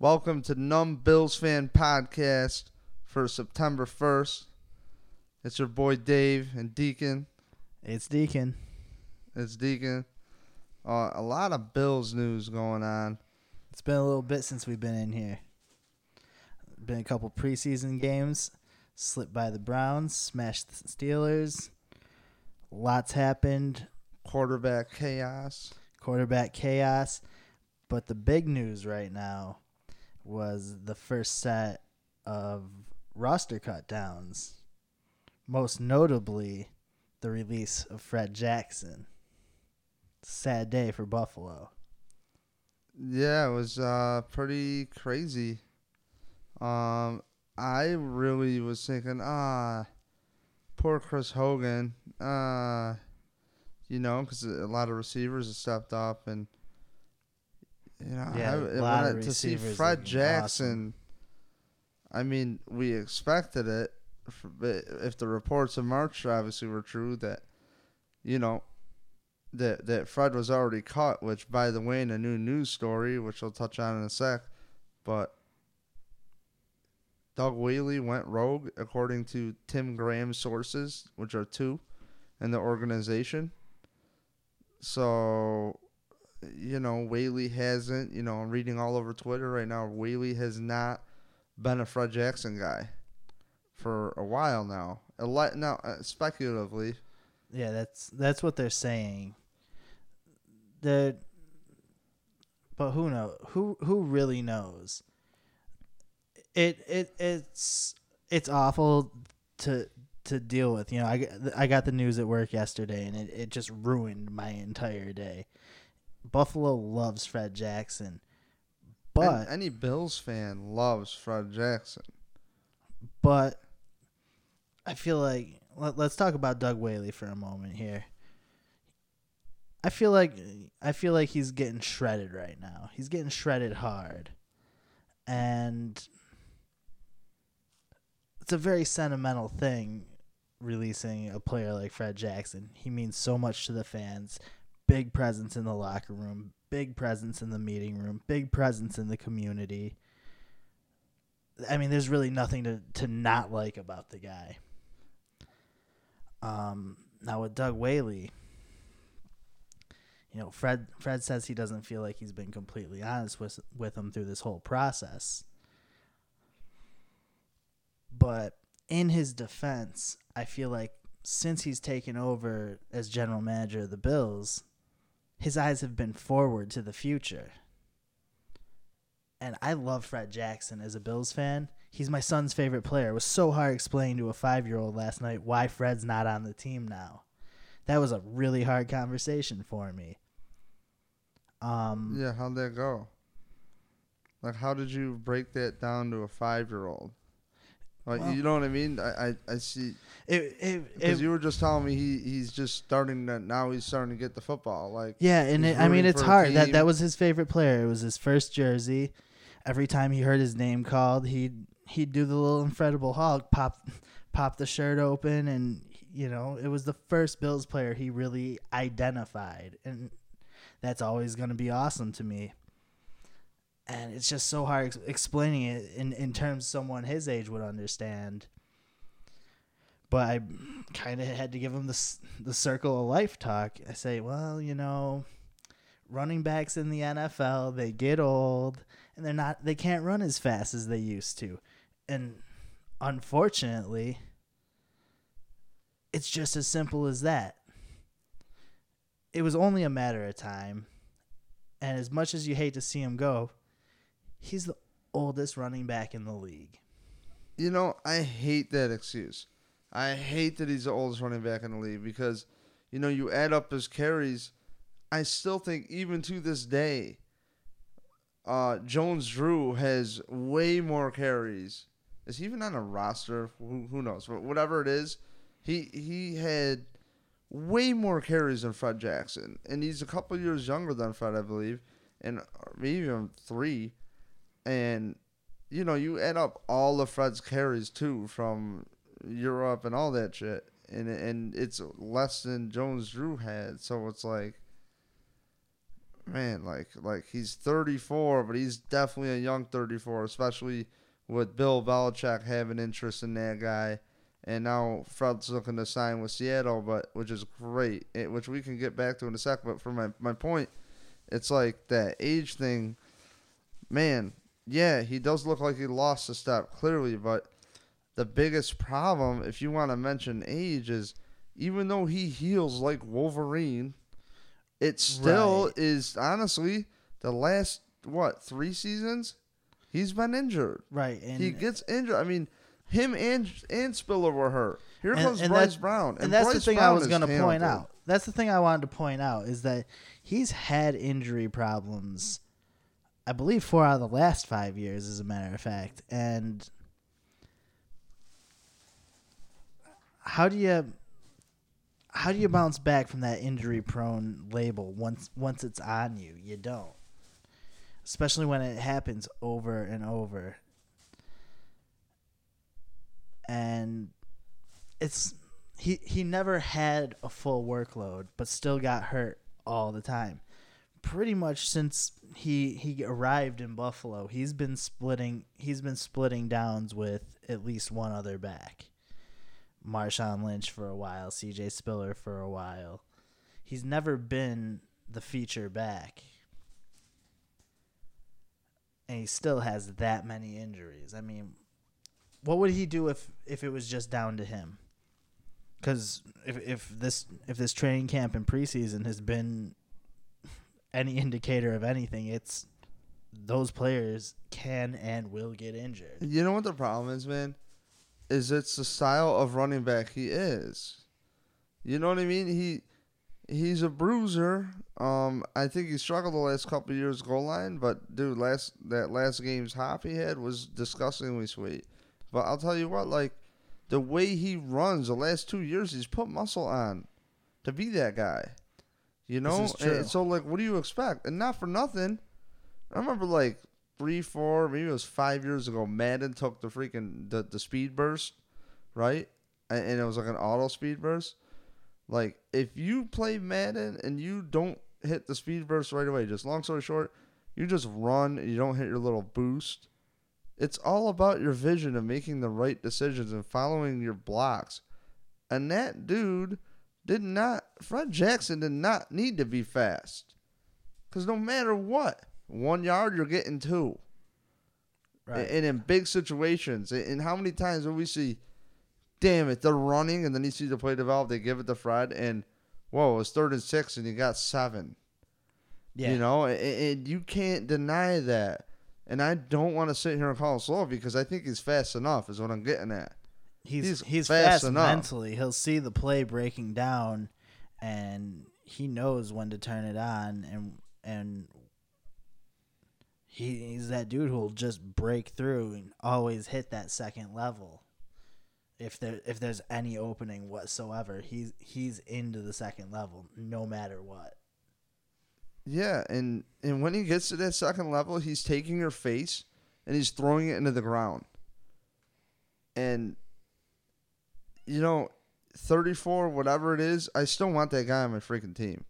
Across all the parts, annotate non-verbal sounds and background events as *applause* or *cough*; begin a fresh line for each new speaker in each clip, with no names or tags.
Welcome to Numb Bills Fan Podcast for September 1st. It's your boy Dave and Deacon.
It's Deacon.
It's Deacon. Uh, a lot of Bills news going on.
It's been a little bit since we've been in here. Been a couple preseason games. Slipped by the Browns, smashed the Steelers. Lots happened.
Quarterback chaos.
Quarterback chaos. But the big news right now was the first set of roster cut downs. Most notably, the release of Fred Jackson. Sad day for Buffalo.
Yeah, it was uh, pretty crazy. Um, I really was thinking, ah, poor Chris Hogan. Uh, you know, because a lot of receivers have stepped up, and you know,
Yeah,
I,
of
to see Fred Jackson. I mean, we expected it, but if the reports of March obviously were true, that you know that that Fred was already caught. which by the way, in a new news story, which I'll touch on in a sec, but Doug Whaley went rogue, according to Tim Graham's sources, which are two in the organization. So, you know, Whaley hasn't, you know, I'm reading all over Twitter right now, Whaley has not been a Fred Jackson guy for a while now. A lot now, uh, speculatively,
Yeah, that's that's what they're saying. The but who know who who really knows? It it it's it's awful to to deal with. You know, I I got the news at work yesterday and it, it just ruined my entire day. Buffalo loves Fred Jackson. But
An- any Bills fan loves Fred Jackson.
but I feel like let, let's talk about Doug Whaley for a moment here. I feel like I feel like he's getting shredded right now. He's getting shredded hard. And it's a very sentimental thing releasing a player like Fred Jackson. He means so much to the fans. Big presence in the locker room, big presence in the meeting room, big presence in the community. I mean, there's really nothing to, to not like about the guy. Um, now with Doug Whaley, you know, Fred Fred says he doesn't feel like he's been completely honest with with him through this whole process. But in his defense, I feel like since he's taken over as general manager of the Bills, his eyes have been forward to the future. And I love Fred Jackson as a Bills fan. He's my son's favorite player. It was so hard explaining to a five year old last night why Fred's not on the team now. That was a really hard conversation for me. Um,
Yeah, how'd that go? Like, how did you break that down to a five year old? Like,
Well-
you know what I mean? I, I, I see. Because you were just telling me he, he's just starting to, now he's starting to get the football. Like,
Yeah, and it, I mean it's hard. That that was his favorite player. It was his first jersey. Every time he heard his name called, he'd he'd do the little incredible Hulk, pop pop the shirt open, and you know it was the first Bills player he really identified, and that's always going to be awesome to me. And it's just so hard ex- explaining it in in terms someone his age would understand. But I kind of had to give him the the circle of life talk. I say, well, you know, running backs in the NFL, they get old and they're not they can't run as fast as they used to. And unfortunately, it's just as simple as that. It was only a matter of time. And as much as you hate to see him go, he's the oldest running back in the league.
you know, I hate that excuse. I hate that he's the oldest running back in the league because, you know, you add up his carries. I still think, even to this day, uh, Jones Drew has way more carries. Is he even on a roster? Who, who knows? But whatever it is, he he had way more carries than Fred Jackson, and he's a couple years younger than Fred, I believe, and maybe even three. And you know, you add up all of Fred's carries too from Europe and all that shit, and and it's less than Jones Drew had. So it's like, man, like like he's 34, but he's definitely a young 34, especially with Bill Belichick having interest in that guy. And now Fred's looking to sign with Seattle, but which is great, it, which we can get back to in a second. But for my, my point, it's like that age thing, man. Yeah, he does look like he lost a step clearly, but the biggest problem, if you want to mention age, is even though he heals like Wolverine, it still
Right.
is honestly the last what three seasons he's been injured.
Right, and
he gets injured. I mean, him and and Spiller were hurt. Here
And-
comes
and
Bryce Brown,
and that's
Bryce
the thing
Brown
I was going to point out. That's the thing I wanted to point out is that he's had injury problems. I believe four out of the last five years, as a matter of fact. And how do you how do you bounce back from that injury prone label once once it's on you? You don't. Especially when it happens over and over. And it's he he never had a full workload, but still got hurt all the time. Pretty much since he he arrived in Buffalo, he's been splitting he's been splitting downs with at least one other back. Marshawn Lynch for a while, CJ Spiller for a while. He's never been the feature back. And he still has that many injuries. I mean, what would he do if if it was just down to him? Because if if this if this training camp and preseason has been any *laughs* indicator of anything, it's those players can and will get injured.
You know what the problem is, man? Is it's the style of running back he is. You know what I mean? He he's a bruiser. Um, I think he struggled the last couple years goal line, but dude, last that last game's hop he had was disgustingly sweet. But I'll tell you what, like the way he runs the last two years, he's put muscle on to be that guy. You know. So like, what do you expect? And not for nothing. I remember like three, four, maybe it was five years ago. Madden took the freaking the, the speed burst, right? And, and it was like an auto speed burst. Like if you play Madden and you don't hit the speed burst right away, just long story short, you just run and you don't hit your little boost. It's all about your vision of making the right decisions and following your blocks. And that dude did not, Fred Jackson did not need to be fast. Because no matter what, one yard, you're getting two. Right. And in big situations, and how many times will we see, damn it, they're running, and then you see the play develop, they give it to Fred, and whoa, it's third and six, and you got seven.
yeah.
You know, and, and you can't deny that. And I don't want to sit here and call him slow because I think he's fast enough, is what I'm getting at.
He's
he's
he's,
fast
fast,
enough.
mentally. He'll see the play breaking down, and he knows when to turn it on, and and he, he's that dude who'll just break through and always hit that second level. If there if there's any opening whatsoever, he's he's into the second level no matter what.
Yeah, and and when he gets to that second level, he's taking your face and he's throwing it into the ground. And you know, 34 whatever it is, I still want that guy on my freaking team.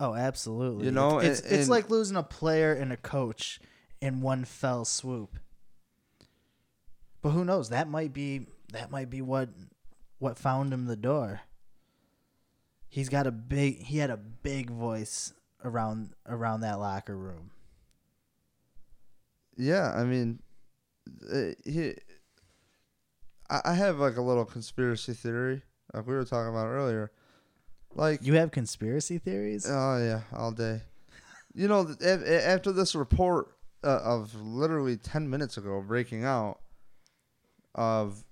Oh, absolutely.
You know,
it's
and-
it's
and-
like losing a player and a coach in one fell swoop. But who knows? That might be that might be what what found him the door. He's got a big he had a big voice around around that locker room.
Yeah, I mean, uh, he. I I have like a little conspiracy theory, like we were talking about earlier. Like,
You have conspiracy theories?
oh yeah, all day. You know, th- af- a- after this report uh, of literally ten minutes ago breaking out of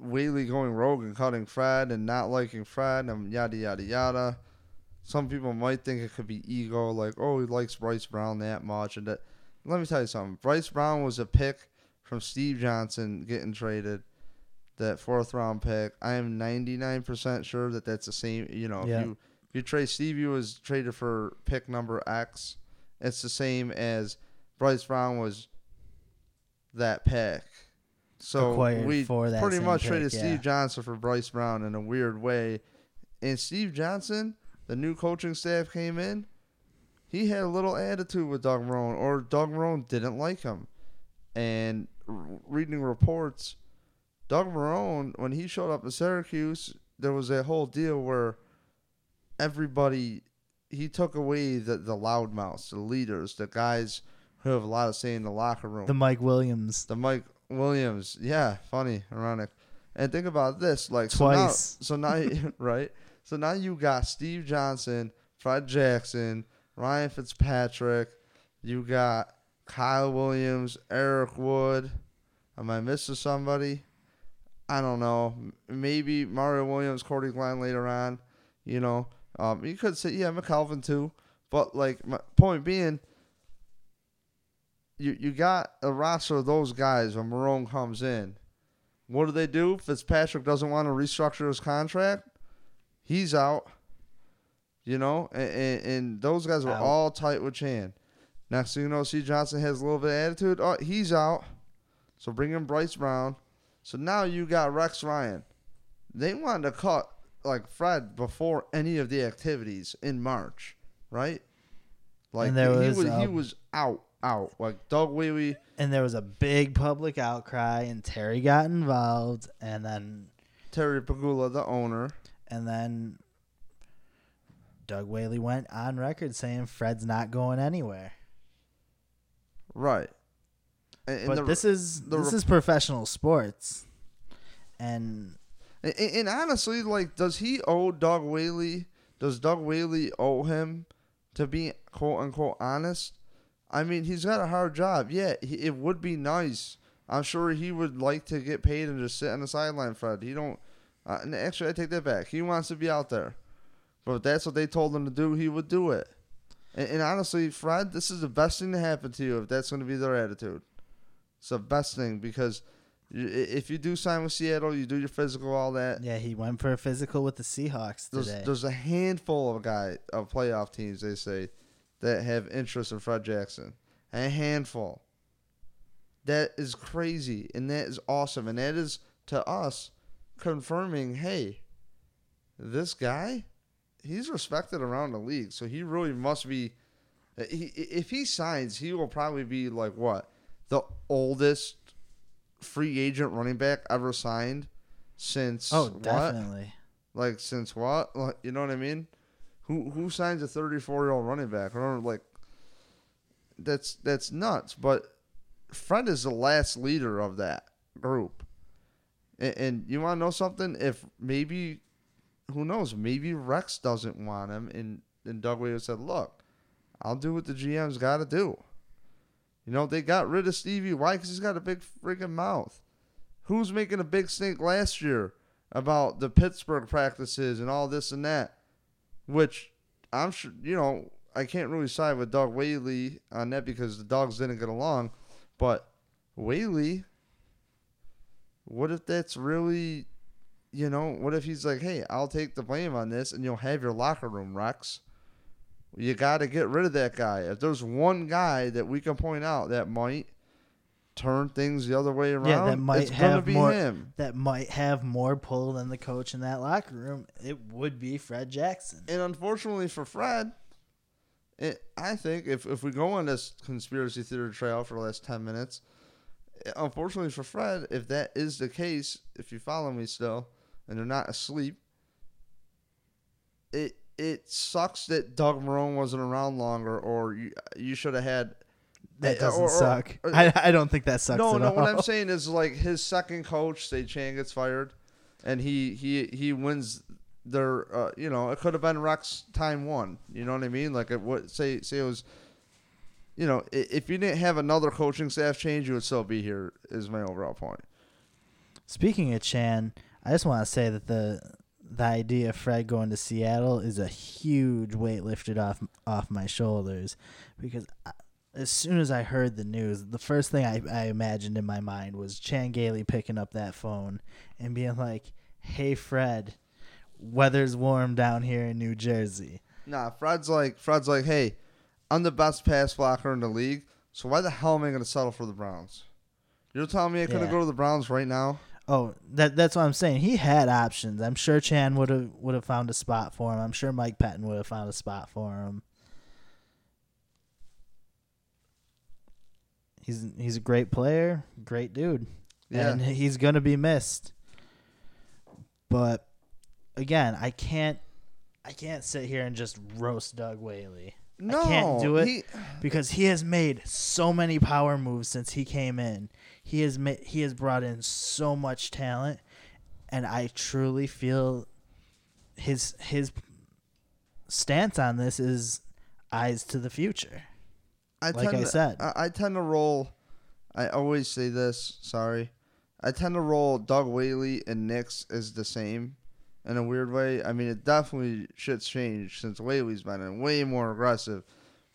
Whaley going rogue and cutting Fred and not liking Fred and yada yada yada. Some people might think it could be ego, like, oh, he likes Bryce Brown that much, and that. Let me tell you something. Bryce Brown was a pick from Steve Johnson getting traded, that fourth round pick. I am ninety nine percent sure that that's the same. You know,
Yeah.
if you if you trade Stevie was traded for pick number X, it's the same as Bryce Brown was that pick. So
Acquired
we
for that
pretty much
pick,
traded
yeah.
Steve Johnson for Bryce Brown in a weird way. And Steve Johnson, the new coaching staff came in. he had a little attitude with Doug Marrone, or Doug Marrone didn't like him. And reading reports, Doug Marrone, when he showed up in Syracuse, there was a whole deal where everybody he took away the the loudmouths, the leaders, the guys who have a lot of say in the locker room.
The Mike Williams.
The Mike Williams, yeah, funny, ironic. And think about this, like
Twice.
So now, so *laughs* now right? So now you got Steve Johnson, Fred Jackson, Ryan Fitzpatrick. You got Kyle Williams, Eric Wood. Am I missing somebody? I don't know. Maybe Mario Williams, Cordy Glenn later on. You know, um, you could say yeah, McKelvin too. But like my point being, you you got a roster of those guys when Marrone comes in. What do they do? Fitzpatrick doesn't want to restructure his contract. He's out. You know, and, and, and those guys were
Out.
all tight with Chan. Next thing you know, C. Johnson has a little bit of attitude. Oh, he's out. So bring in Bryce Brown. So now you got Rex Ryan. They wanted to cut like Fred before any of the activities in March, right? Like
And there
he
was,
was he
um,
was out, out. Like Doug Whaley.
And there was a big public outcry, and Terry got involved, and then
Terry Pegula, the owner.
and then Doug Whaley went on record saying Fred's not going anywhere.
Right. And,
but
the-
this is
the
this is professional sports, and
and, and- and honestly, like, does he owe Doug Whaley? Does Doug Whaley owe him to be quote unquote honest? I mean, he's got a hard job. Yeah, he, it would be nice. I'm sure he would like to get paid and just sit on the sideline, Fred. He don't. Uh, and actually, I take that back. He wants to be out there, but if that's what they told him to do, he would do it. And, and honestly, Fred, this is the best thing to happen to you if that's going to be their attitude. It's the best thing because if you do sign with Seattle, you do your physical, all that.
yeah, he went for a physical with the Seahawks
There's,
today.
there's a handful of guy of playoff teams they say that have interest in Fred Jackson. A handful. That is crazy and that is awesome and that is to us confirming, hey, this guy, he's respected around the league, so he really must be. He, if he signs, he will probably be like what the oldest free agent running back ever signed since
oh,
what?
definitely.
Like since what? Like, you know what I mean? Who who signs a 34 year old running back? I don't know, like that's that's nuts. But Fred is the last leader of that group. And, and you want to know something? If maybe, who knows? Maybe Rex doesn't want him, and and Doug Whaley said, "Look, I'll do what the GM's got to do." You know they got rid of Stevie. Why? Because he's got a big freaking mouth. Who's making a big stink last year about the Pittsburgh practices and all this and that? Which I'm sure you know. I can't really side with Doug Whaley on that because the dogs didn't get along. But Whaley, what if that's really, you know, what if he's like, hey, I'll take the blame on this and you'll have your locker room, Rex? You got to get rid of that guy. If there's one guy that we can point out that might turn things the other way around,
Yeah, that might have
be
more-
him.
That might have more pull than the coach in that locker room. It would be Fred Jackson.
And unfortunately for Fred, it, I think if, if we go on this conspiracy theory trail for the last 10 minutes, unfortunately for Fred, if that is the case, if you follow me still, and they're not asleep, it it sucks that Doug Marrone wasn't around longer, or you, you should have had.
That doesn't
or- or-
suck.
or-
I, I don't think that sucks
no, no.
all.
What I'm saying is like his second coach, say Chan gets fired, and he he he wins their. Uh, you know, it could have been Rex time one. You know what I mean? Like it would say say it was. You know, if you didn't have another coaching staff change, you would still be here. Is my overall point.
Speaking of Chan, I just want to say that the the idea of Fred going to Seattle is a huge weight lifted off off my shoulders because I, as soon as I heard the news, the first thing I, I imagined in my mind was Chan Gailey picking up that phone and being like, "Hey Fred, weather's warm down here in New Jersey."
Nah, Fred's like Fred's like, hey, I'm the best pass blocker in the league. So why the hell am I going to settle for the Browns? You're telling me I couldn't
Yeah.
go to the Browns right now?
Oh, that that's what I'm saying. He had options. I'm sure Chan would have would have found a spot for him. I'm sure Mike Pettine would have found a spot for him. He's he's a great player, great dude.
Yeah.
And he's going to be missed. But again, I can't I can't sit here and just roast Doug Whaley.
No, I
can't do it
he,
because he has made so many power moves since he came in. He has ma- he has brought in so much talent, and I truly feel his his stance on this is eyes to the future.
I
Like
tend
I
to-
said.
I, I tend to roll. I always say this. Sorry, I tend to roll Doug Whaley and Nix is the same, in a weird way. I mean, it definitely shit's changed since Whaley's been in, way more aggressive.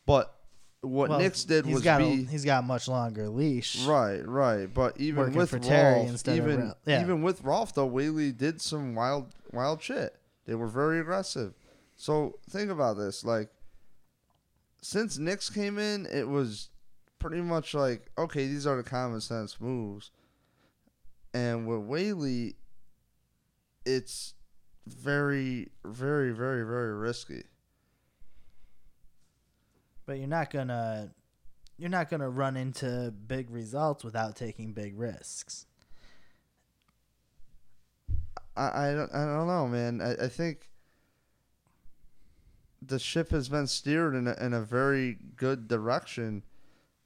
But what
Well,
Nix did
he's
was
got
be
a, he's got much longer leash.
right, right. But even with
Ralph,
even.
Yeah.
even with Ralph though, Whaley did some wild, wild shit. They were very aggressive. So think about this, like since Nix came in, it was pretty much like, okay, these are the common sense moves. And with Whaley, it's very, very, very, very risky.
But you're not gonna you're not gonna run into big results without taking big risks.
I, I, don't, I don't know, man. I, I think the ship has been steered in a, in a very good direction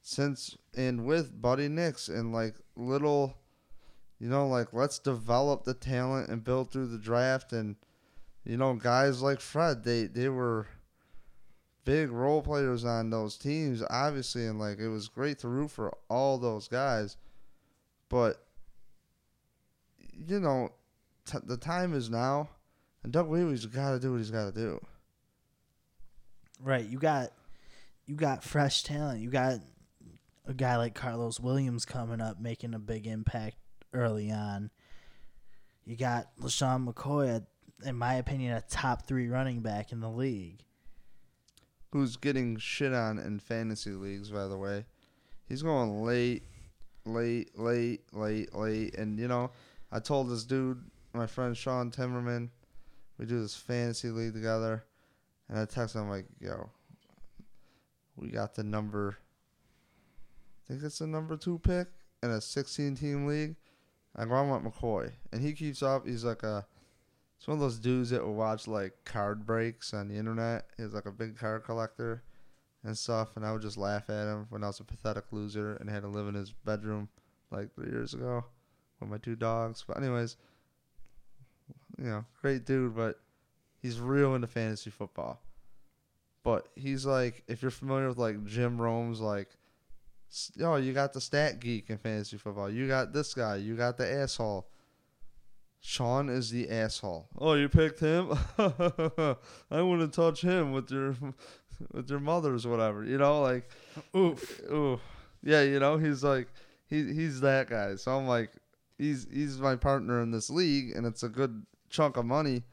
since and with Buddy Nix and like little, you know, like let's develop the talent and build through the draft and you know guys like Fred they they were big role players on those teams obviously and like it was great to root for all those guys, but you know t- the time is now, and Doug Whaley's got to do what he's got to do.
Right. You got you got fresh talent. You got a guy like Karlos Williams coming up making a big impact early on. You got LeSean McCoy, in my opinion, a top three running back in the league.
Who's getting shit on in fantasy leagues, by the way? He's going late, late, late, late, late, and you know, I told this dude, my friend Sean Timmerman, we do this fantasy league together, and I text him like, "Yo, we got the number. I think it's the number two pick in a 16 team league. I go, I want McCoy, and he keeps up. He's like a, it's one of those dudes that will watch like card breaks on the internet. He's like a big card collector and stuff, and I would just laugh at him when I was a pathetic loser and had to live in his bedroom like three years ago with my two dogs. But anyways, you know, great dude, but he's real into fantasy football. But he's like, if you're familiar with like Jim Rome's, like, yo, you got the stat geek in fantasy football. You got this guy. You got the asshole. Sean is the asshole. Oh, you picked him? *laughs* I wouldn't touch him with your with your mother's whatever. You know, like oof, oof. Yeah, you know, he's like he he's that guy. So I'm like he's he's my partner in this league and it's a good chunk of money.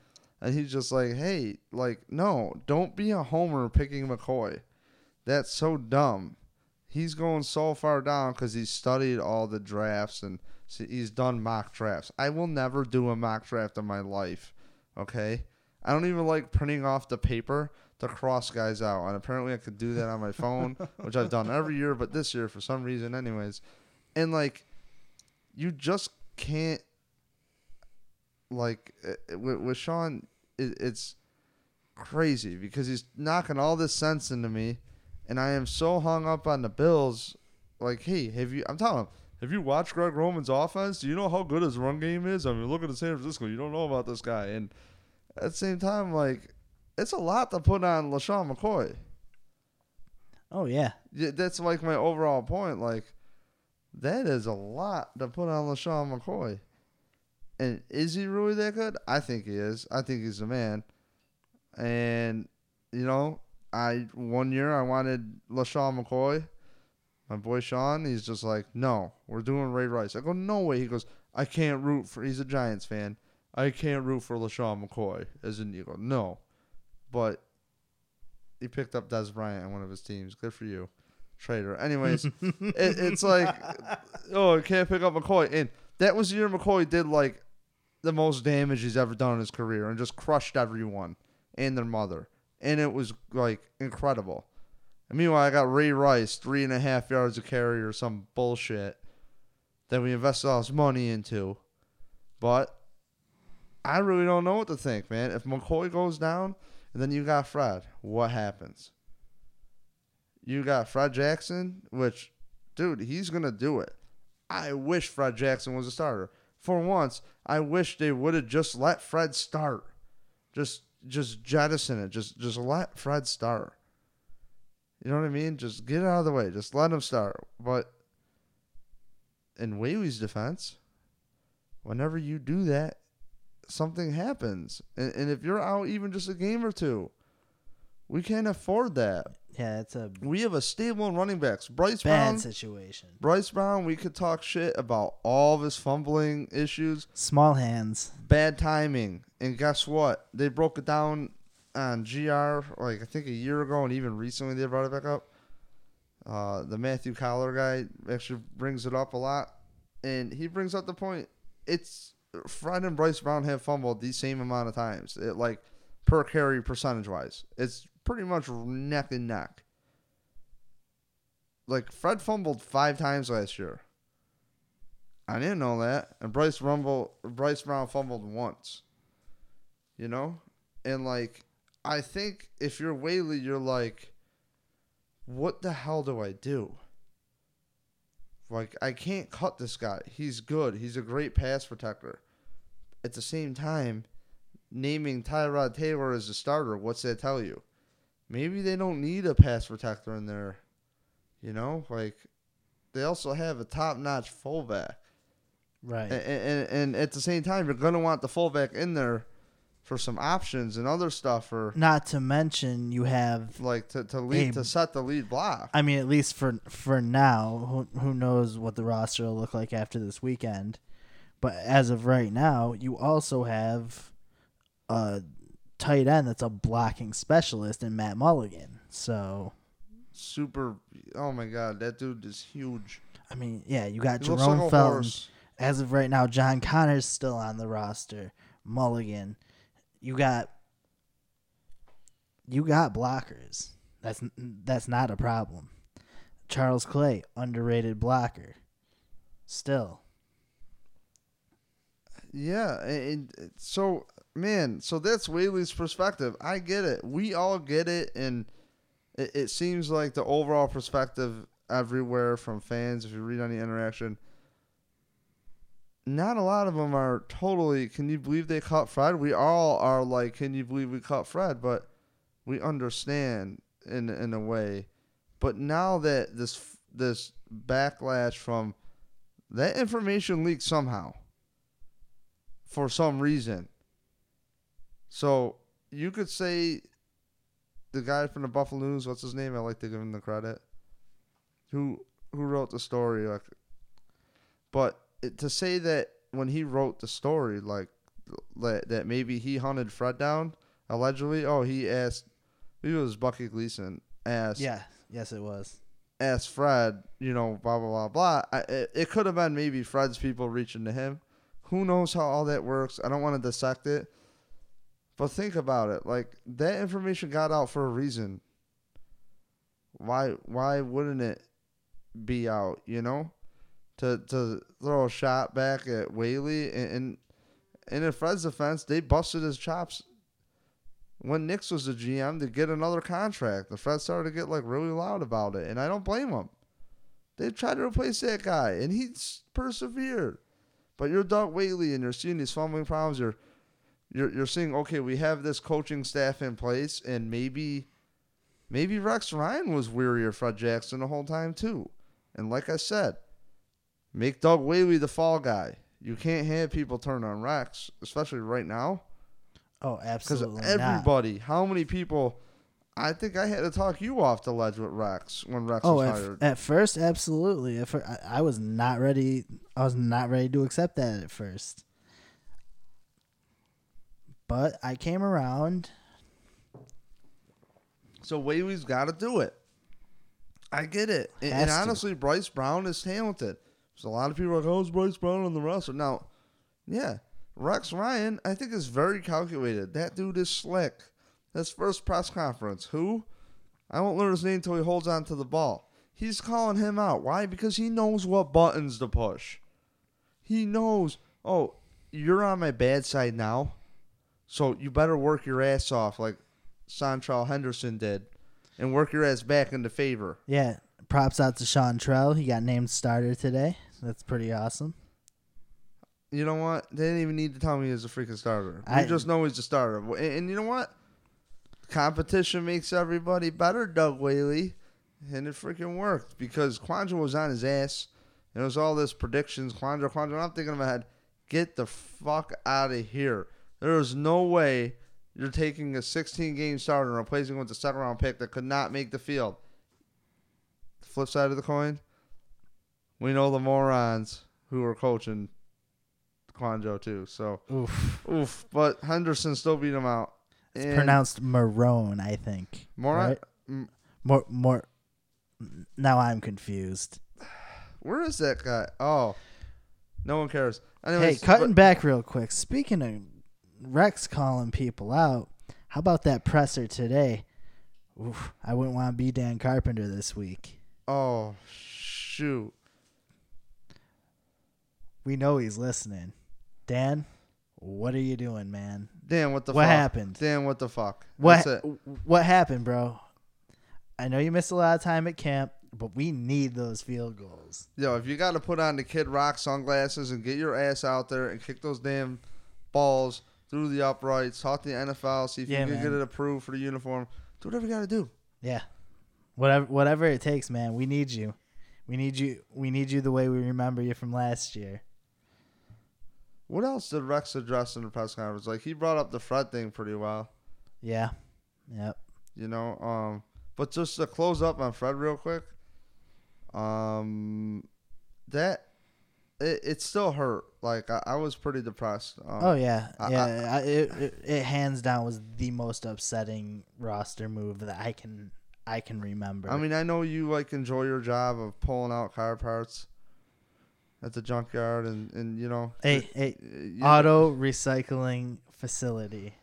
And he's just like, hey, like, no, don't be a homer picking McCoy. That's so dumb. He's going so far down because he studied all the drafts and s- he's done mock drafts. I will never do a mock draft in my life. Okay? I don't even like printing off the paper to cross guys out. And apparently I could do that on my phone, *laughs* which I've done every year, but this year for some reason, anyways. And like, you just can't like uh, with, with Sean, it, it's crazy because he's knocking all this sense into me, and I am so hung up on the Bills. Like, hey, have you? I'm telling him, have you watch Greg Roman's offense? Do you know how good his run game is? I mean, look at the San Francisco. You don't know about this guy, and at the same time, like, it's a lot to put on LeSean McCoy.
Oh yeah.
Yeah, that's like my overall point. Like, that is a lot to put on LeSean McCoy. And is he really that good? I think he is. I think he's a man. And, you know, I one year I wanted LeSean McCoy. My boy Sean, he's just like, no, we're doing Ray Rice. I go, no way. He goes, I can't root for. He's a Giants fan. I can't root for LeSean McCoy as an Eagle. No, but he picked up Dez Bryant on one of his teams. Good for you, traitor. Anyways, *laughs* it, it's like, oh, I can't pick up McCoy. And that was the year McCoy did like the most damage he's ever done in his career and just crushed everyone and their mother. And it was like incredible. And meanwhile, I got Ray Rice, three and a half yards of carry or some bullshit that we invested all this money into. But I really don't know what to think, man. If McCoy goes down and then you got Fred, what happens? You got Fred Jackson, which, dude, he's going to do it. I wish Fred Jackson was a starter. For once, I wish they would have just let Fred start. Just just jettison it. Just just let Fred start. You know what I mean? Just get it out of the way. Just let him start. But in Whaley's defense, whenever you do that, something happens. And, and if you're out even just a game or two, we can't afford that.
Yeah, it's a
We have a stable in running backs. Bryce
bad
Brown.
situation.
Bryce Brown, we could talk shit about all of his fumbling issues,
Small hands.
bad timing. And guess what? They broke it down on GR like I think a year ago and even recently they brought it back up. Uh, the Matthew Collar guy actually brings it up a lot. And he brings up the point it's Fred and Bryce Brown have fumbled the same amount of times. It like per carry percentage wise. It's pretty much neck and neck. Like Fred fumbled five times last year. I didn't know that. And Bryce Rumble Bryce Brown fumbled once. You know? And like I think if you're Whaley, you're like, what the hell do I do? Like I can't cut this guy. He's good. He's a great pass protector. At the same time, naming Tyrod Taylor as a starter, what's that tell you? Maybe they don't need a pass protector in there. You know, like they also have a top-notch fullback,
Right.
and, and and at the same time, you're gonna want the fullback in there for some options and other stuff, or
Not to mention you have
like to, to lead
Hey,
to set the lead block.
I mean, at least for for now, who who knows what the roster will look like after this weekend. But as of right now, you also have a tight end that's a blocking specialist in Matt Mulligan. So
Super. Oh my god, that dude is huge.
I mean, yeah, you got
He
Jerome
like
Felton.
horse.
As of right now, John Conner's still on the roster. Mulligan, you got you got blockers. That's that's not a problem. Charles Clay, underrated blocker. Still,
Yeah, and so man, so that's Whaley's perspective. I get it. We all get it, and it, it seems like the overall perspective everywhere from fans, if you read any interaction, not a lot of them are totally. Can you believe they caught Fred? We all are like, can you believe we caught Fred? But we understand in in a way. But now that this this backlash from that information leaked somehow for some reason. So you could say the guy from the Buffalo News, what's his name? I like to give him the credit. Who who wrote the story? Like, but to say that when he wrote the story, like that, that maybe he hunted Fred down allegedly. Oh, he asked. Maybe it was Bucky Gleason asked
yeah, yes, it was.
asked Fred, you know, blah blah blah blah. I, it, it could have been maybe Fred's people reaching to him. Who knows how all that works? I don't want to dissect it, but think about it. Like that information got out for a reason. Why why wouldn't it be out? You know, to to throw a shot back at Whaley and and, and in Fred's defense, they busted his chops when Nix was the GM to get another contract. The Fred started to get like really loud about it, and I don't blame him. They tried to replace that guy, and he persevered. But you're Doug Whaley, and you're seeing these fumbling problems. You're, you're, you're seeing okay, we have this coaching staff in place, and maybe, maybe Rex Ryan was weary of Fred Jackson the whole time too. And like I said, make Doug Whaley the fall guy. You can't have people turn on Rex, especially right now.
Oh,
Because
absolutely not.
everybody, how many people? I think I had to talk you off the ledge with Rex when Rex
Oh,
was
at,
hired.
at first, absolutely. At fir- I, I was not ready. I was not ready to accept that at first. But I came around.
so Whaley's got to do it. I get it, and, and
Has to.
honestly, Bryce Brown is talented. There's a lot of people like, "Oh, is Bryce Brown on the roster?" Now, yeah, Rex Ryan, I think is very calculated. That dude is slick. His first press conference, who? I won't learn his name until he holds on to the ball. He's calling him out. Why? Because he knows what buttons to push. He knows, oh, you're on my bad side now. So you better work your ass off like Seantrel Henderson did and work your ass back into favor.
Yeah. Props out to Seantrel. He got named starter today. That's pretty awesome.
You know what? They didn't even need to tell me he's a freaking starter. We
I-
just know he's a starter. And, and you know what? Competition makes everybody better, Doug Whaley. And it freaking worked because Quandra was on his ass. And it was all this predictions. Quandra, Quandra. I'm thinking in my head, get the fuck out of here. There is no way you're taking a 16 game starter and replacing him with a second round pick that could not make the field. Flip side of the coin, we know the morons who are coaching Kouandjio too. So
Oof.
oof, but Henderson still beat him out.
It's
And
pronounced Marrone, I think.
Moron.
right?
mm,
More, more. Now I'm confused.
Where is that guy? Oh, no one cares. Anyways,
hey, cutting
but-
back real quick. Speaking of Rex calling people out, how about that presser today? Oof, I wouldn't want to be Dan Carpenter this week.
oh shoot.
We know he's listening. Dan, what are you doing, man?
Dan, what the
What
fuck?
happened?
Dan, what the fuck?
What what happened, bro? I know you missed a lot of time at camp, but we need those field goals.
Yo, if you got to put on the Kid Rock sunglasses and get your ass out there and kick those damn balls through the uprights, talk to the NFL, see if
Yeah,
you can
man.
get it approved for the uniform. Do whatever you got to do.
Yeah. Whatever whatever it takes, man. We need you. We need you we need you the way we remember you from last year.
What else did Rex address in the press conference? Like he brought up the Fred thing pretty well.
Yeah. Yep.
you know. Um, but just to close up on Fred real quick, um, that it, it still hurt. Like I, I was pretty depressed. Um,
Oh yeah,
I-
yeah. I, it, it it hands down was the most upsetting roster move that I can I can remember.
I mean, I know you like enjoy your job of pulling out car parts at the junkyard, and and you know,
hey,
you-
auto recycling facility.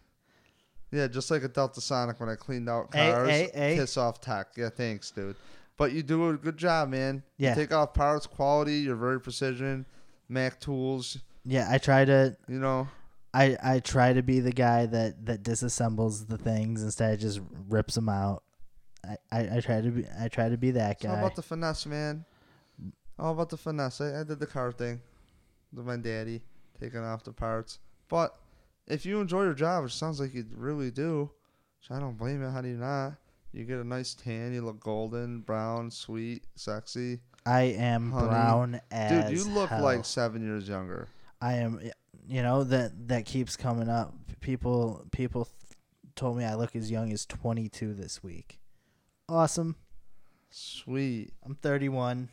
yeah, just like a Delta Sonic when I cleaned out cars,
hey, hey.
piss off tech. Yeah, thanks, dude. But you do a good job, man. You
Yeah.
take off parts, quality. You're very precision. Mac tools.
Yeah, I try to
You know.
I I try to be the guy that that disassembles the things instead of just rips them out. I, I, I try to be I try to be that
It's
guy.
about the finesse, man. Oh, All about the finesse. I, I did the car thing with my daddy, taking off the parts. But if you enjoy your job, which sounds like you really do, which I don't blame you. How do you not? You get a nice tan. You look golden, brown, sweet, sexy.
I am
Honey.
brown as
Dude, you look
hell.
like seven years younger.
I am. You know that that keeps coming up. People people th- told me I look as young as 22 this week. Awesome.
Sweet.
I'm 31.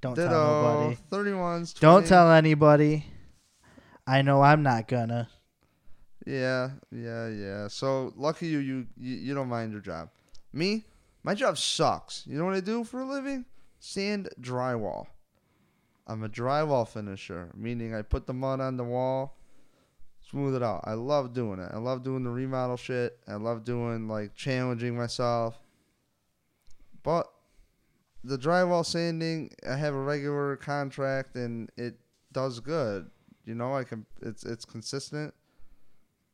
Don't tell
Ditto.
nobody.
31's. 20.
Don't tell anybody. I know I'm not gonna.
Yeah, yeah, yeah. So lucky you, you, you, you don't mind your job. Me, my job sucks. You know what I do for a living? Sand drywall. I'm a drywall finisher, meaning I put the mud on the wall, smooth it out. I love doing it. I love doing the remodel shit. I love doing like challenging myself. But the drywall sanding, I have a regular contract and it does good. You know, I can. It's it's consistent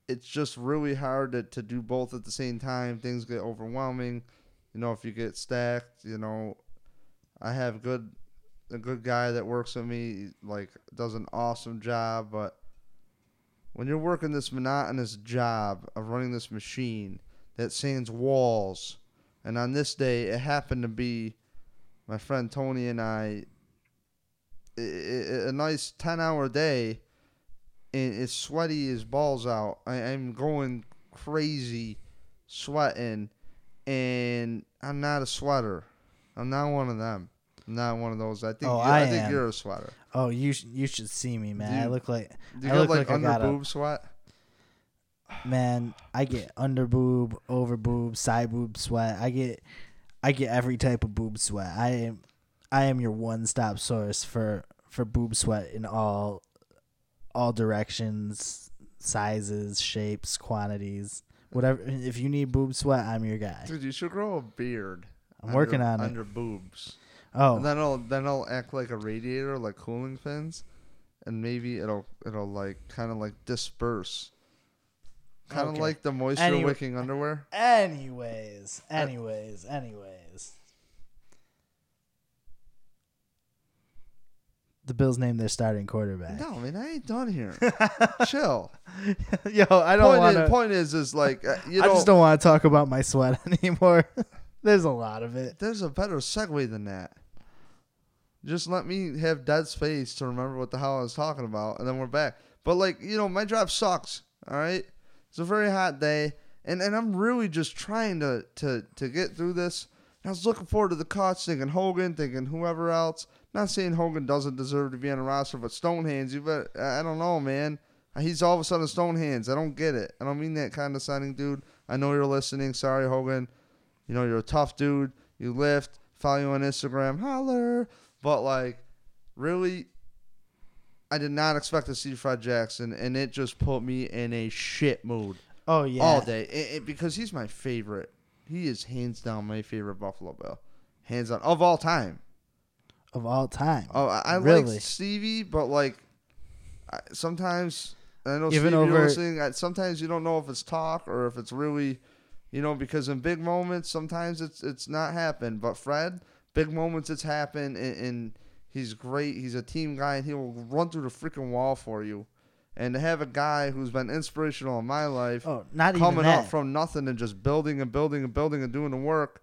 it's just really hard to, to do both at the same time. Things get overwhelming. You know, if you get stacked, you know, I have good a good guy that works with me, like does an awesome job, but when you're working this monotonous job of running this machine that sands walls, and on this day it happened to be my friend Tony and I i- i- a nice 10 hour day and it's sweaty as balls out. I, I'm going crazy, sweating, and I'm not a sweater. I'm not one of them. I'm not one of those. I think.
Oh,
you,
I
think
am.
you're a sweater.
Oh, you sh- you should see me, man. I look like
Do you
I look
like,
like
under
got a-
boob sweat?
man. I get under boob, over boob, side boob sweat. I get I get every type of boob sweat. I am I am your one stop source for for boob sweat in all all directions, sizes, shapes, quantities, Whatever. If you need boob sweat, I'm your guy.
Dude, you should grow a beard.
I'm
under-
working on it.
under boobs.
Oh,
And then it'll then it'll act like a radiator, like cooling fins, and maybe it'll it'll like kind of like disperse, kind of
Okay.
like the moisture
Anyway-
wicking underwear.
anyways, anyways, anyways. The Bills named their starting quarterback.
No, man, I ain't done here. *laughs* Chill.
Yo, I don't want to.
point is, is like uh, you
I
know,
just don't want to talk about my sweat *laughs* anymore. There's a lot of it.
there's a better segue than that. Just let me have dead space to remember what the hell I was talking about, and then we're back. But like you know, my job sucks. All right, it's a very hot day, and and I'm really just trying to to to get through this. And I was looking forward to the cuts, thinking Hogan, thinking whoever else. Not saying Hogan doesn't deserve to be on the roster, but Stonehands, you bet. I don't know, man. Uh, he's all of a sudden Stonehands. I don't get it. I don't mean that condescending, dude. I know you're listening. Sorry, Hogan. You know, you're a tough dude. You lift. Follow you on Instagram. Holler. But, like, really, I did not expect to see Fred Jackson, and it just put me in a shit mood
Oh yeah.
all day It- it- because he's my favorite. He is hands down my favorite Buffalo Bill. Hands down. Of all time.
of all time.
Oh, I, I
Really?
like Stevie, but, like, I, sometimes, I know
Even
Stevie,
over-
listening, I, sometimes you don't know if it's talk or if it's really you know, because in big moments, sometimes it's it's not happened. But Fred, big moments, it's happened, and, and he's great. He's a team guy, and he will run through the freaking wall for you. And to have a guy who's been inspirational in my life,
Oh, not
coming up from nothing and just building and building and building and doing the work,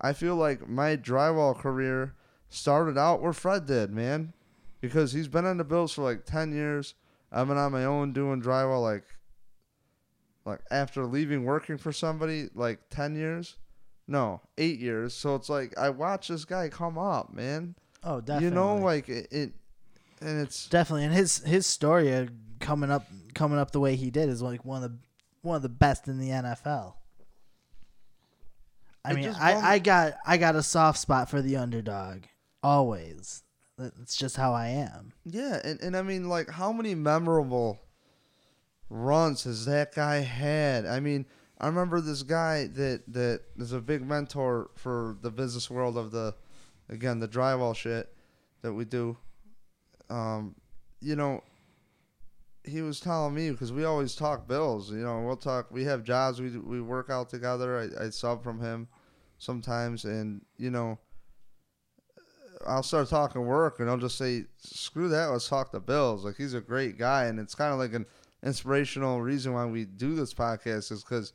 I feel like my drywall career started out where Fred did, man, because he's been on the Bills for like ten years. I've been on my own doing drywall like like after leaving working for somebody like 10 years no 8 years so it's like I watch this guy come up man
oh, definitely.
you know like it, it and it's
definitely, and his his story of coming up coming up the way he did is like one of the one of the best in the NFL. I mean, I, I got I got a soft spot for the underdog always. It's just how I am.
yeah and, and I mean like how many memorable runs has that guy had I mean I remember this guy that that is a big mentor for the business world of the again the drywall shit that we do um you know he was telling me because we always talk bills you know we'll talk we have jobs we we work out together. I, I sub from him sometimes and you know I'll start talking work and I'll just say screw that let's talk the bills. Like he's a great guy and it's kind of like an inspirational reason why we do this podcast is because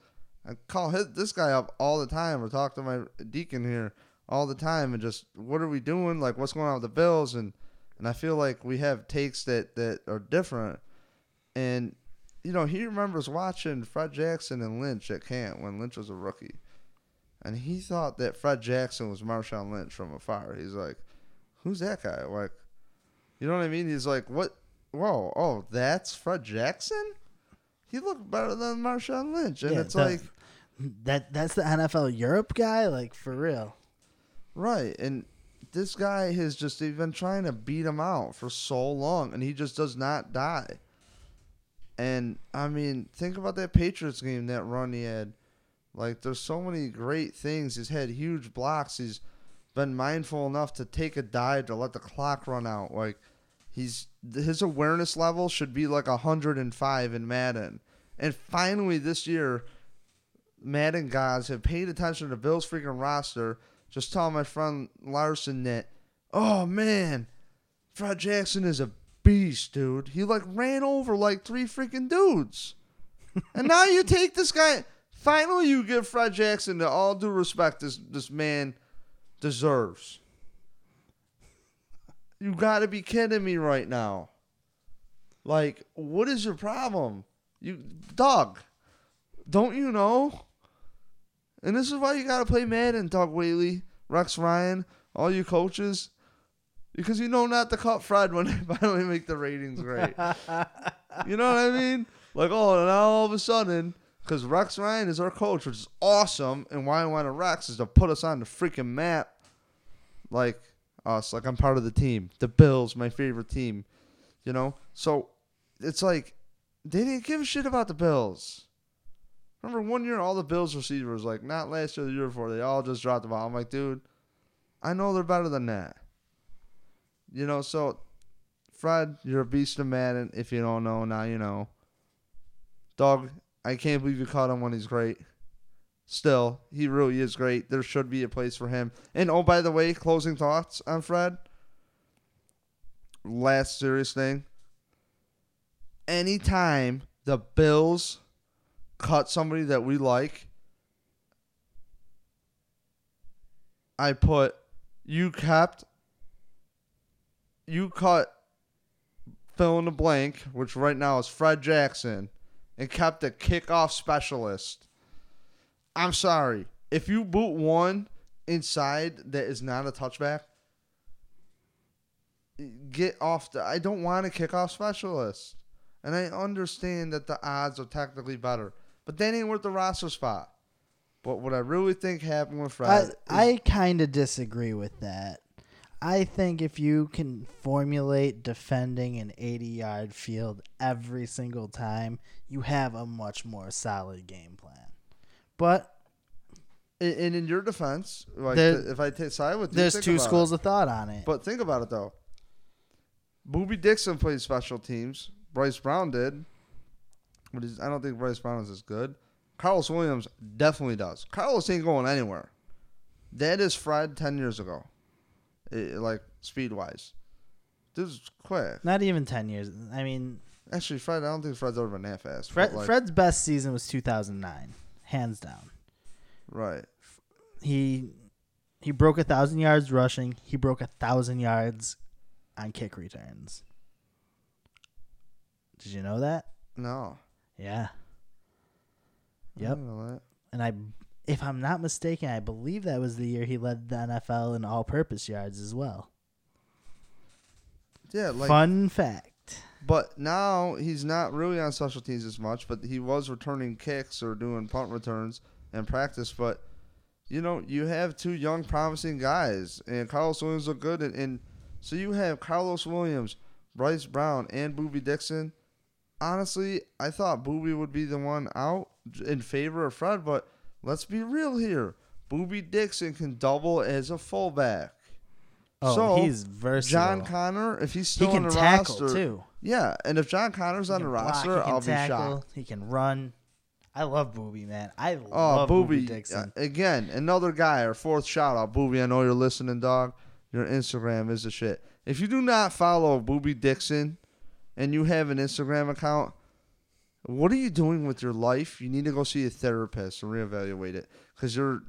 I call his, this guy up all the time or talk to my deacon here all the time and just what are we doing? Like what's going on with the bills? And and I feel like we have takes that that are different. And you know he remembers watching Fred Jackson and Lynch at camp when Lynch was a rookie. And he thought that Fred Jackson was Marshawn Lynch from afar. He's like who's that guy? Like you know what I mean? He's like what? Whoa oh that's Fred Jackson? He looked better than Marshawn Lynch. And
Yeah,
it's
the-
like
That that's the NFL Europe guy, like for real.
Right, and this guy has just been trying to beat him out for so long, and he just does not die. And I mean, think about that Patriots game, that run he had. Like, there's so many great things. He's had huge blocks. He's been mindful enough to take a dive to let the clock run out. Like, he's his awareness level should be like 105 in Madden. And finally, this year, Madden guys have paid attention to Bill's freaking roster. Just telling my friend Larson that, oh man, Fred Jackson is a beast, dude. He like ran over like three freaking dudes. *laughs* and now you take this guy. Finally, you give Fred Jackson the all due respect this this man deserves. You got to be kidding me right now. Like, what is your problem? You dog. Don't you know? And this is why you gotta play Madden, Doug Whaley, Rex Ryan, all you coaches. Because you know not to cut Fred when they *laughs* finally make the ratings great. *laughs* you know what I mean? Like, oh, now all of a sudden, because Rex Ryan is our coach, which is awesome, and why I want to Rex is to put us on the freaking map. Like us, like I'm part of the team. The Bills, my favorite team. You know? So it's like they didn't give a shit about the Bills. Remember one year, all the Bills receivers, like not last year, the year before, they all just dropped the ball. I'm like, dude, I know they're better than that. You know, so Fred, you're a beast of Madden. If you don't know, now you know. Dog, I can't believe you caught him when he's great. Still, he really is great. There should be a place for him. And oh, by the way, closing thoughts on Fred. Last serious thing. Anytime the Bills cut somebody that we like, I put you kept you cut fill in the blank, which right now is Fred Jackson, and kept a kickoff specialist. I'm sorry. If you boot one inside that is not a touchback, get off the I don't want a kickoff specialist. And I understand that the odds are technically better. But that ain't worth the roster spot. But what I really think happened with Fred
I, I kind of disagree with that. I think if you can formulate defending an 80 yard field every single time, you have a much more solid game plan. But
and in your defense, like
There-
if I take side with you,
there's two
about it.
schools of thought on it.
But think about it though. Boobie Dixon played special teams. Bryce Brown did. But he's, I don't think Bryce Brown is as good. Karlos Williams definitely does. Karlos ain't going anywhere. That is Fred ten years ago, Eh, like speed wise. Dude's quick.
Not even 10 years. I mean,
Actually, Fred, I don't think Fred's ever been that fast.
Fred,
like,
Fred's best season was 2009, hands down.
right.
He he broke a thousand yards rushing. He broke a thousand yards on kick returns. Did you know that?
No.
Yeah. Yep.
didn't know that.
And I, if I'm not mistaken, I believe that was the year he led the NFL in all-purpose yards as well.
Yeah, like
Fun fact.
But now he's not really on special teams as much, but he was returning kicks or doing punt returns in practice. But you know, you have two young, promising guys, and Karlos Williams look good, and, and so you have Karlos Williams, Bryce Brown, and Boobie Dixon. Honestly, I thought Boobie would be the one out in favor of Fred, but let's be real here. Boobie Dixon can double as a fullback.
Oh,
so
he's versatile.
John Conner, if he's
he
still
can
on the
tackle
roster,
too.
yeah, and if John Conner's
He
on the
block,
roster,
he can
I'll be
tackle,
shocked.
He can run. I love Boobie, man. I
Oh,
love Boobie,
Boobie!
Dixon.
uh, again, another guy. Our fourth shout out, Boobie. I know you're listening, dog. Your Instagram is the shit. If you do not follow Boobie Dixon, and you have an Instagram account, what are you doing with your life? You need to go see a therapist and reevaluate it, because you're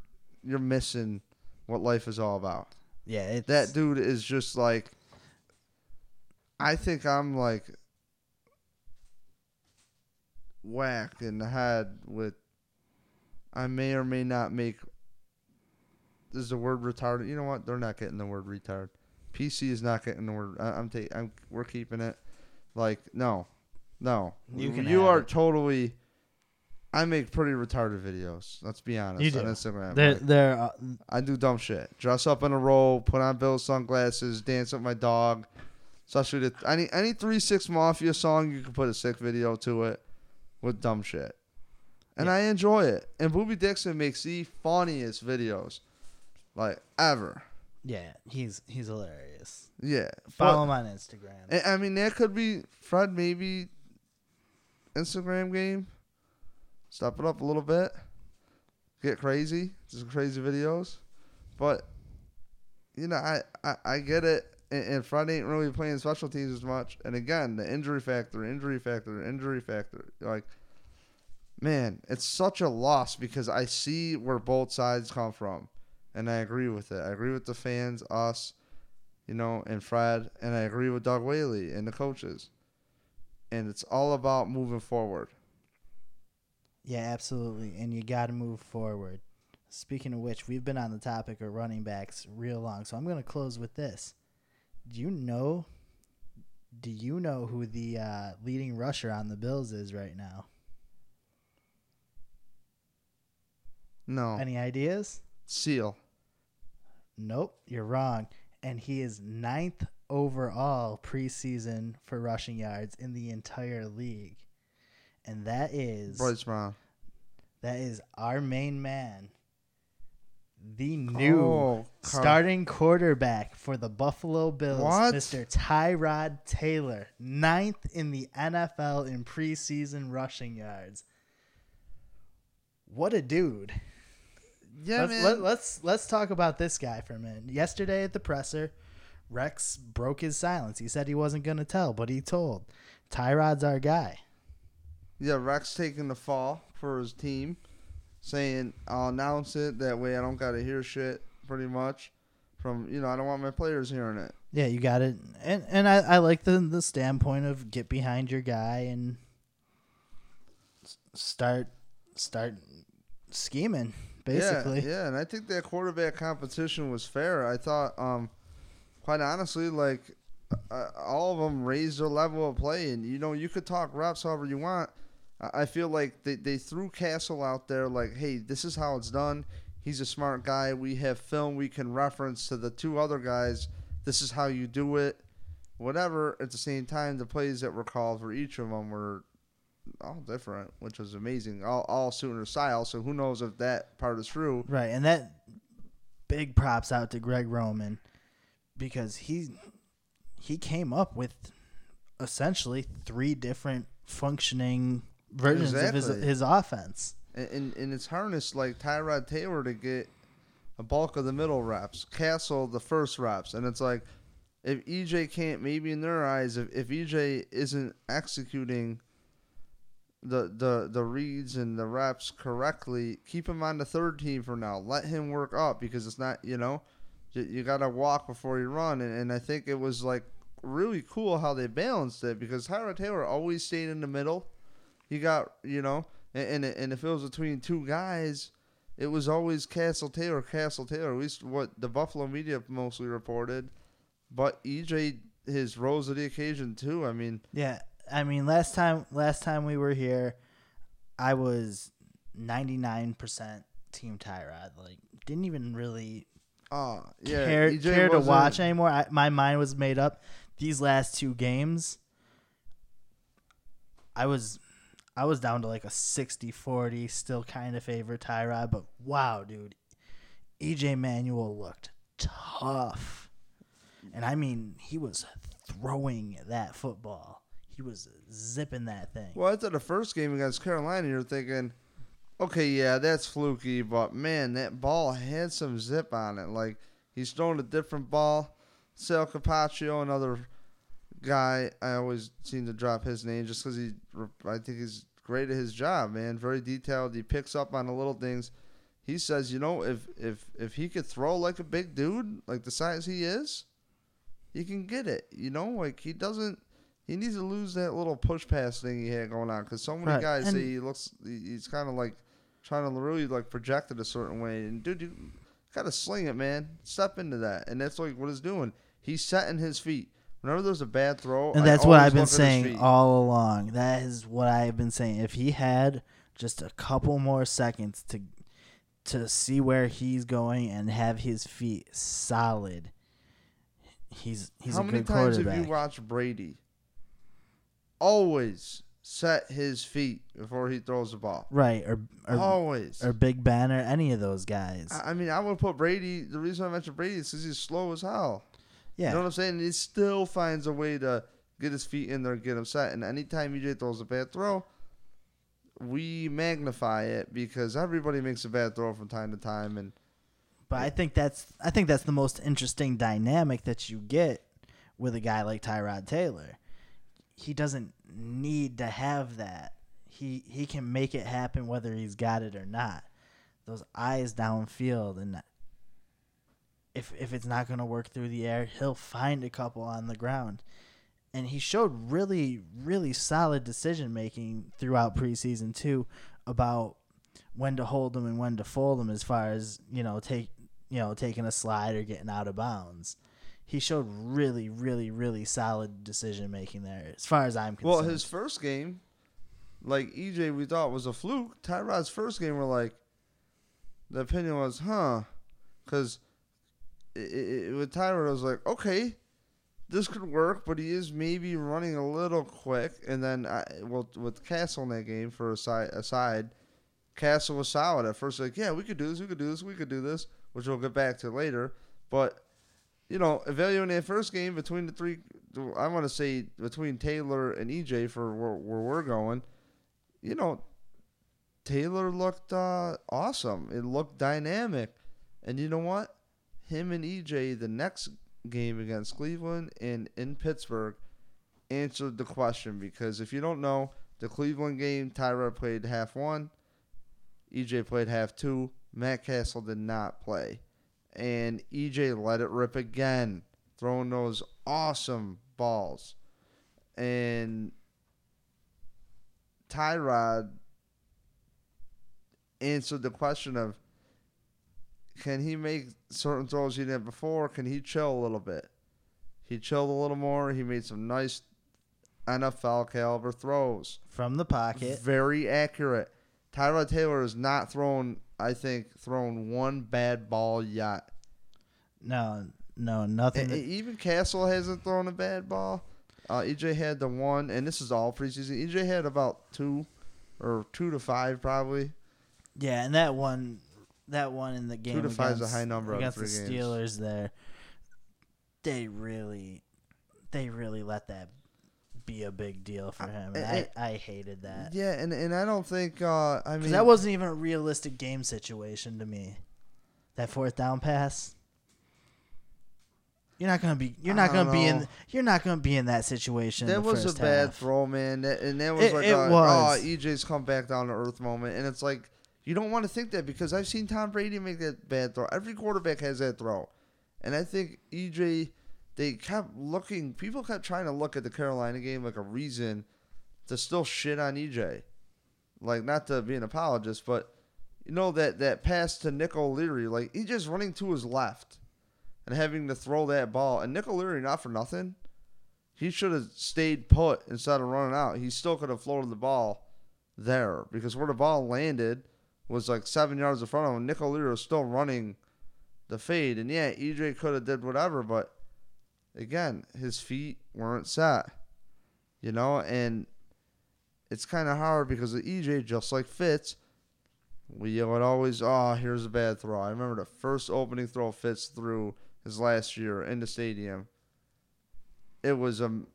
you're missing what life is all about.
yeah, it's,
That dude is just like. I think I'm like whacked in the head with. I may or may not make. Is the word retarded? You know what? They're not getting the word retard. PC is not getting the word. I, I'm taking. I'm. We're keeping it. Like no, no.
You can
You are
it.
totally. I make pretty retarded videos. Let's be honest.
You
on. Instagram.
They're,
Like,
they're, uh,
I do dumb shit. Dress up in a robe, put on Bill's sunglasses, dance with my dog. Especially the any any three six mafia song, you can put a sick video to it with dumb shit, and
Yeah.
I enjoy it. And Boobie Dixon makes the funniest videos, like ever.
Yeah, he's he's hilarious.
Yeah,
Follow him on Instagram.
But, I mean, that could be Fred. Maybe Instagram game. Step it up a little bit. Get crazy. just crazy videos. But you know, I I, I get it. And, and Fred ain't really playing special teams as much. And again, the injury factor, injury factor, injury factor. Like, man, it's such a loss because I see where both sides come from, and I agree with it. I agree with the fans, us, you know, and Fred, and I agree with Doug Whaley and the coaches. And it's all about moving forward.
Yeah, absolutely. And you got to move forward. Speaking of which, we've been on the topic of running backs real long, so I'm going to close with this. Do you know? Do you know who the uh, leading rusher on the Bills is right now?
No.
Any ideas?
Seal.
Nope, you're wrong. And he is ninth overall preseason for rushing yards in the entire league. And that is
Bryce Brown.
That is our main man, the oh, new
Oh,
starting quarterback for the Buffalo Bills,
What?
Mr. Tyrod Taylor, ninth in the NFL in preseason rushing yards. What a dude!
Yeah,
let's,
man.
let, let's let's talk about this guy for a minute. Yesterday at the presser, Rex broke his silence. He said he wasn't going to tell, but he told. Tyrod's our guy.
Yeah, Rex taking the fall for his team, saying I'll announce it that way I don't gotta hear shit pretty much from you know I don't want my players hearing it.
Yeah, you got it. And and I, I like the the standpoint of get behind your guy and start start scheming basically.
Yeah, yeah, and I think that quarterback competition was fair. I thought, um, quite honestly, like uh, all of them raised their level of play, and you know you could talk reps however you want. I I feel like they, they threw Cassel out there like, hey, this is how it's done. He's a smart guy. We have film we can reference to the two other guys. This is how you do it. Whatever. At the same time, the plays that were called for each of them were all different, which was amazing. All all Sooner style. So who knows if that part is true?
Right, and that big props out to Greg Roman because he he came up with essentially three different functioning versions of his his offense.
and, and, and it's harnessed like Tyrod Taylor to get a bulk of the middle reps, Cassel the first reps, and it's like if EJ can't, maybe in their eyes, if, if EJ isn't executing the the the reads and the reps correctly, keep him on the third team for now. Let him work up because it's not you know you, you got to walk before you run, and, and I think it was like really cool how they balanced it because Tyrod Taylor always stayed in the middle. He got you know and and, and if it was between two guys, it was always Cassel Taylor, Cassel Taylor. At least what the Buffalo media mostly reported. But EJ his rose to the occasion too. I mean,
Yeah, I mean last time last time we were here, I was ninety nine percent Team Tyrod. Like didn't even really
uh yeah,
care
EJ
care to
wasn't-
watch anymore. I, my mind was made up. These last two games, I was I was down to like a 60-40, still kind of favor Tyrod, but wow, dude, EJ Manuel looked tough, and I mean he was throwing that football. Was zipping that thing.
Well, after the first game against Carolina, you're thinking, okay, yeah, that's fluky, but man, that ball had some zip on it. Like he's throwing a different ball. Sal Capaccio, another guy, I always seem to drop his name just because he, I think he's great at his job, man. Very detailed. He picks up on the little things. He says, you know, if if if he could throw like a big dude, like the size he is, he can get it. You know, like he doesn't. He needs to lose that little push pass thing he had going on because so many
Right,
guys
and-
say he looks. He's kind of like trying to really like project it a certain way. And dude, you gotta sling it, man. Step into that, and that's like what he's doing. He's setting his feet. Whenever there's a bad throw,
And that's what I've been
look at his
saying all along. That is what I've been saying. If he had just a couple more seconds to to see where he's going and have his feet solid, he's he's
How
a
many
good
times have you watched Brady? Always set his feet before he throws the ball.
right, or or,
Always.
or Big Ben or any of those guys.
I I mean, I would put Brady. The reason I mentioned Brady is because he's slow as hell.
yeah,
You know what I'm saying? He still finds a way to get his feet in there and get him set. And anytime EJ throws a bad throw, we magnify it because everybody makes a bad throw from time to time. And
But I think that's I think that's the most interesting dynamic that you get with a guy like Tyrod Taylor. He doesn't need to have that. He he can make it happen whether he's got it or not. Those eyes downfield and if if it's not going to work through the air, he'll find a couple on the ground. And he showed really really solid decision making throughout preseason too about when to hold them and when to fold them as far as you know take you know taking a slide or getting out of bounds. He showed really, really, really solid decision making there, as far as I'm concerned.
well, his first game, like EJ, we thought was a fluke. Tyrod's first game, we're like, the opinion was, huh? Because with Tyrod, I was like, okay, this could work, but he is maybe running a little quick. And then, I, well, with Cassel in that game for a side, aside, Cassel was solid at first. Like, yeah, we could do this, we could do this, we could do this, which we'll get back to later. But you know, evaluating that first game between the three, I want to say between Taylor and EJ for where, where we're going. You know, Taylor looked uh, awesome. It looked dynamic, and you know what? Him and EJ the next game against Cleveland and in Pittsburgh answered the question because if you don't know, the Cleveland game, Tyrod played half one, EJ played half two, Matt Cassel did not play. And EJ let it rip again, throwing those awesome balls. And Tyrod answered the question of can he make certain throws he didn't before? Can he chill a little bit? He chilled a little more. He made some nice NFL caliber throws
from the pocket.
Very accurate. Tyrod Taylor has not thrown, I think, thrown one bad ball yet.
No, no, nothing.
And, even Cassel hasn't thrown a bad ball. Uh, EJ had the one, and this is all preseason. EJ had about two, or two to five probably.
Yeah, and that one, that one in the game
two to five is a high number
against
the
Steelers. Games. There, they really, they really let that be a big deal for him. And I, I, I hated that.
Yeah, and, and I don't think uh, I mean
that wasn't even a realistic game situation to me. That fourth down pass. You're not gonna be. You're not gonna know. be in. You're not gonna be in that situation.
That was a bad
half.
throw, man. and that was it, like, it a, was. oh, EJ's come back down to earth moment, and it's like you don't want to think that because I've seen Tom Brady make that bad throw. Every quarterback has that throw, and I think EJ they kept looking. People kept trying to look at the Carolina game like a reason to still shit on EJ. Like not to be an apologist, but you know that that pass to Nick O'Leary, like he just running to his left and having to throw that ball. And Nick O'Leary, not for nothing, he should have stayed put instead of running out. He still could have floated the ball there because where the ball landed was like seven yards in front of him. Nick O'Leary was still running the fade, and yeah, EJ could have did whatever, but again, his feet weren't set, you know, and it's kind of hard because of EJ, just like Fitz. We would always, oh, here's a bad throw. I remember the first opening throw Fitz threw his last year in the stadium. It was a um,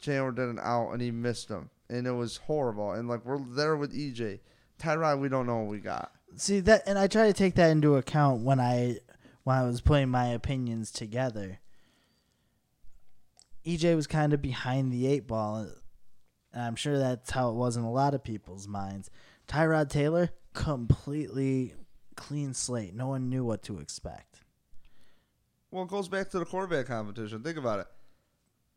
Chandler did an out and he missed him, and it was horrible. And like we're there with EJ, Tyrod, we don't know what we got.
See that, and I try to take that into account when I when I was putting my opinions together. EJ was kind of behind the eight ball. And I'm sure that's how it was in a lot of people's minds. Tyrod Taylor, completely clean slate. No one knew what to expect.
Well, it goes back to the quarterback competition. Think about it.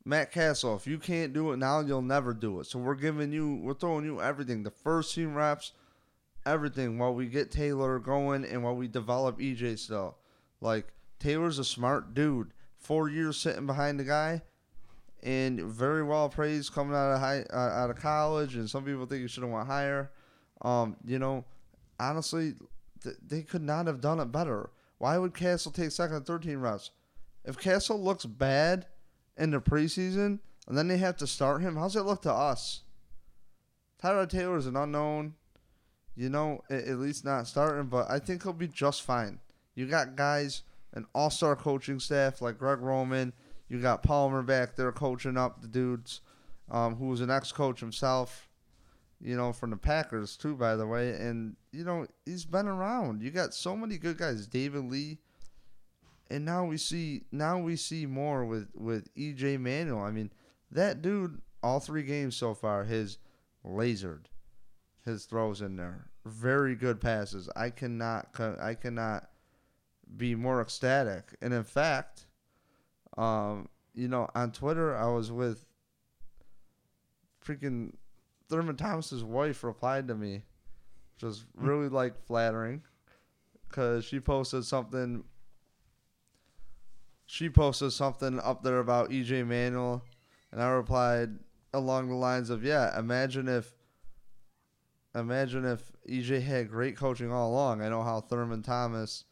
Matt Cassel, if you can't do it now, you'll never do it. So we're giving you, we're throwing you everything. The first team reps, everything while we get Taylor going and while we develop EJ still. Like, Taylor's a smart dude. Four years sitting behind the guy and very well praised coming out of high uh, out of college, and some people think he should have went higher. Um, you know, honestly, th- they could not have done it better. Why would Cassel take second and thirteen reps? If Cassel looks bad in the preseason, and then they have to start him, how's it look to us? Tyrod Taylor is an unknown. You know, at, at least not starting, but I think he'll be just fine. You got guys, an all-star coaching staff like Greg Roman you got Palmer back there coaching up the dudes, um, who was an ex-coach himself, you know, from the Packers too, by the way. And you know, he's been around. You got so many good guys, David Lee, and now we see now we see more with with EJ Manuel. I mean, that dude, all three games so far, has lasered his throws in there. Very good passes. I cannot I cannot be more ecstatic. And in fact, um, you know, on Twitter, I was with freaking Thurman Thomas's wife replied to me, which was hmm. really like flattering, because she posted something. She posted something up there about EJ Manuel, and I replied along the lines of, "Yeah, imagine if." Imagine if EJ had great coaching all along. I know how Thurman Thomas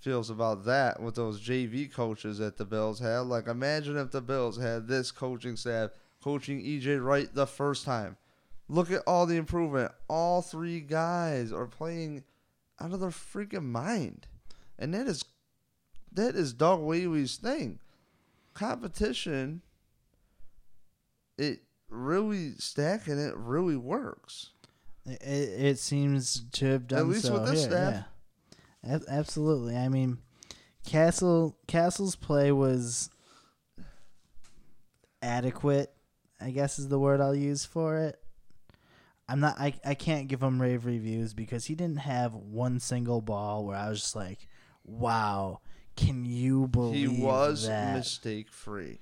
feels about that with those JV coaches that the Bills had. Like, imagine if the Bills had this coaching staff coaching EJ right the first time. Look at all the improvement. All three guys are playing out of their freaking mind, and that is that is Doug Whaley's thing. Competition. It really stacking it really works.
It, it seems to have done at
least
so
with this
here,
staff.
Yeah. Ab- absolutely. I mean, Cassel Cassel's play was adequate. I guess is the word I'll use for it. I'm not. I I can't give him rave reviews because he didn't have one single ball where I was just like, "Wow, can you believe
He was
that?"
mistake free.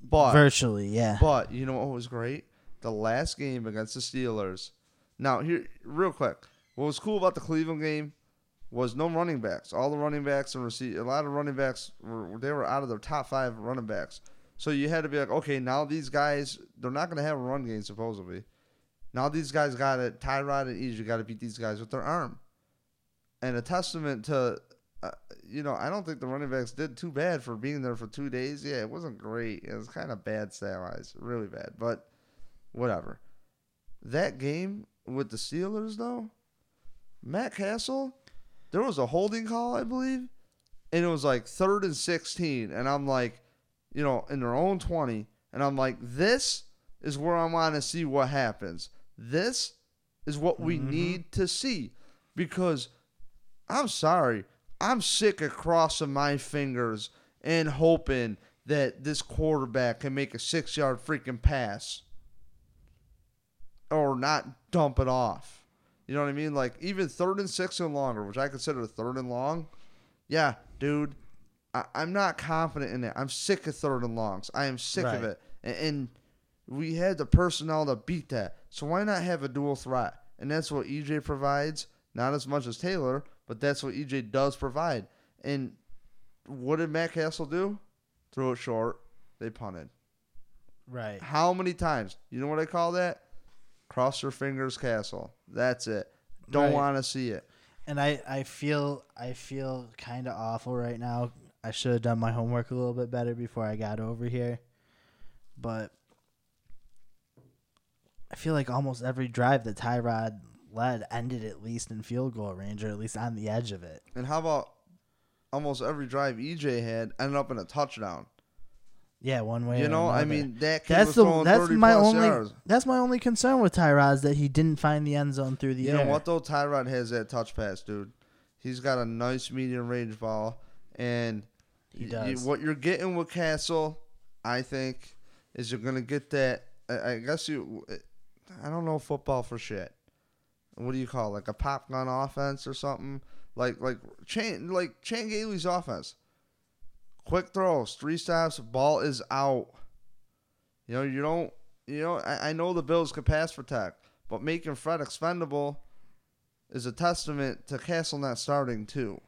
But
Virtually, yeah.
But you know what was great? The last game against the Steelers. Now here, real quick, what was cool about the Cleveland game was no running backs. All the running backs and receive a lot of running backs were they were out of their top five running backs. So you had to be like, okay, now these guys they're not gonna have a run game supposedly. Now these guys got it. Tyrod and You got to beat these guys with their arm, and a testament to, uh, you know, I don't think the running backs did too bad for being there for two days. Yeah, it wasn't great. It was kind of bad stat wise, really bad. But whatever. That game with the Steelers though, Matt Cassel, there was a holding call, I believe, and it was like third and sixteen, and I'm like, you know, in their own twenty, and I'm like, this is where I want to see what happens. This is what we
Mhm.
need to see because I'm sorry, I'm sick of crossing my fingers and hoping that this quarterback can make a six yard freaking pass or not dump it off. You know what I mean? Like even third and six and longer, which I consider third and long. Yeah, dude, I, I'm not confident in it. I'm sick of third and longs. I am sick of it, and, and we had the personnel to beat that. So why not have a dual threat? And that's what EJ provides. Not as much as Taylor, but that's what EJ does provide. And what did Matt Cassel do? Throw it short. They punted.
Right.
How many times? You know what I call that? Cross your fingers, Cassel. That's it. Don't
Right.
want to see it.
And I, I feel I feel kind of awful right now. I should have done my homework a little bit better before I got over here. But I feel like almost every drive that Tyrod led ended at least in field goal range or at least on the edge of it.
And how about almost every drive EJ had ended up in a touchdown?
Yeah, one way.
you know, I mean, that
that's the that's my only
yards.
that's my only concern with Tyrod is that he didn't find the end zone through the
You
air.
know what though? Tyrod has that touch pass, dude. He's got a nice medium range ball, and
He does.
what you're getting with Cassel, I think, is you're gonna get that. I, I guess you. I don't know football for shit. What do you call it? like a pop gun offense or something? Like like Chan like Chan Gailey's offense. Quick throws, three stops, ball is out. You know you don't. You know I, I know the Bills can pass protect, but making Fred expendable is a testament to Cassel not starting too.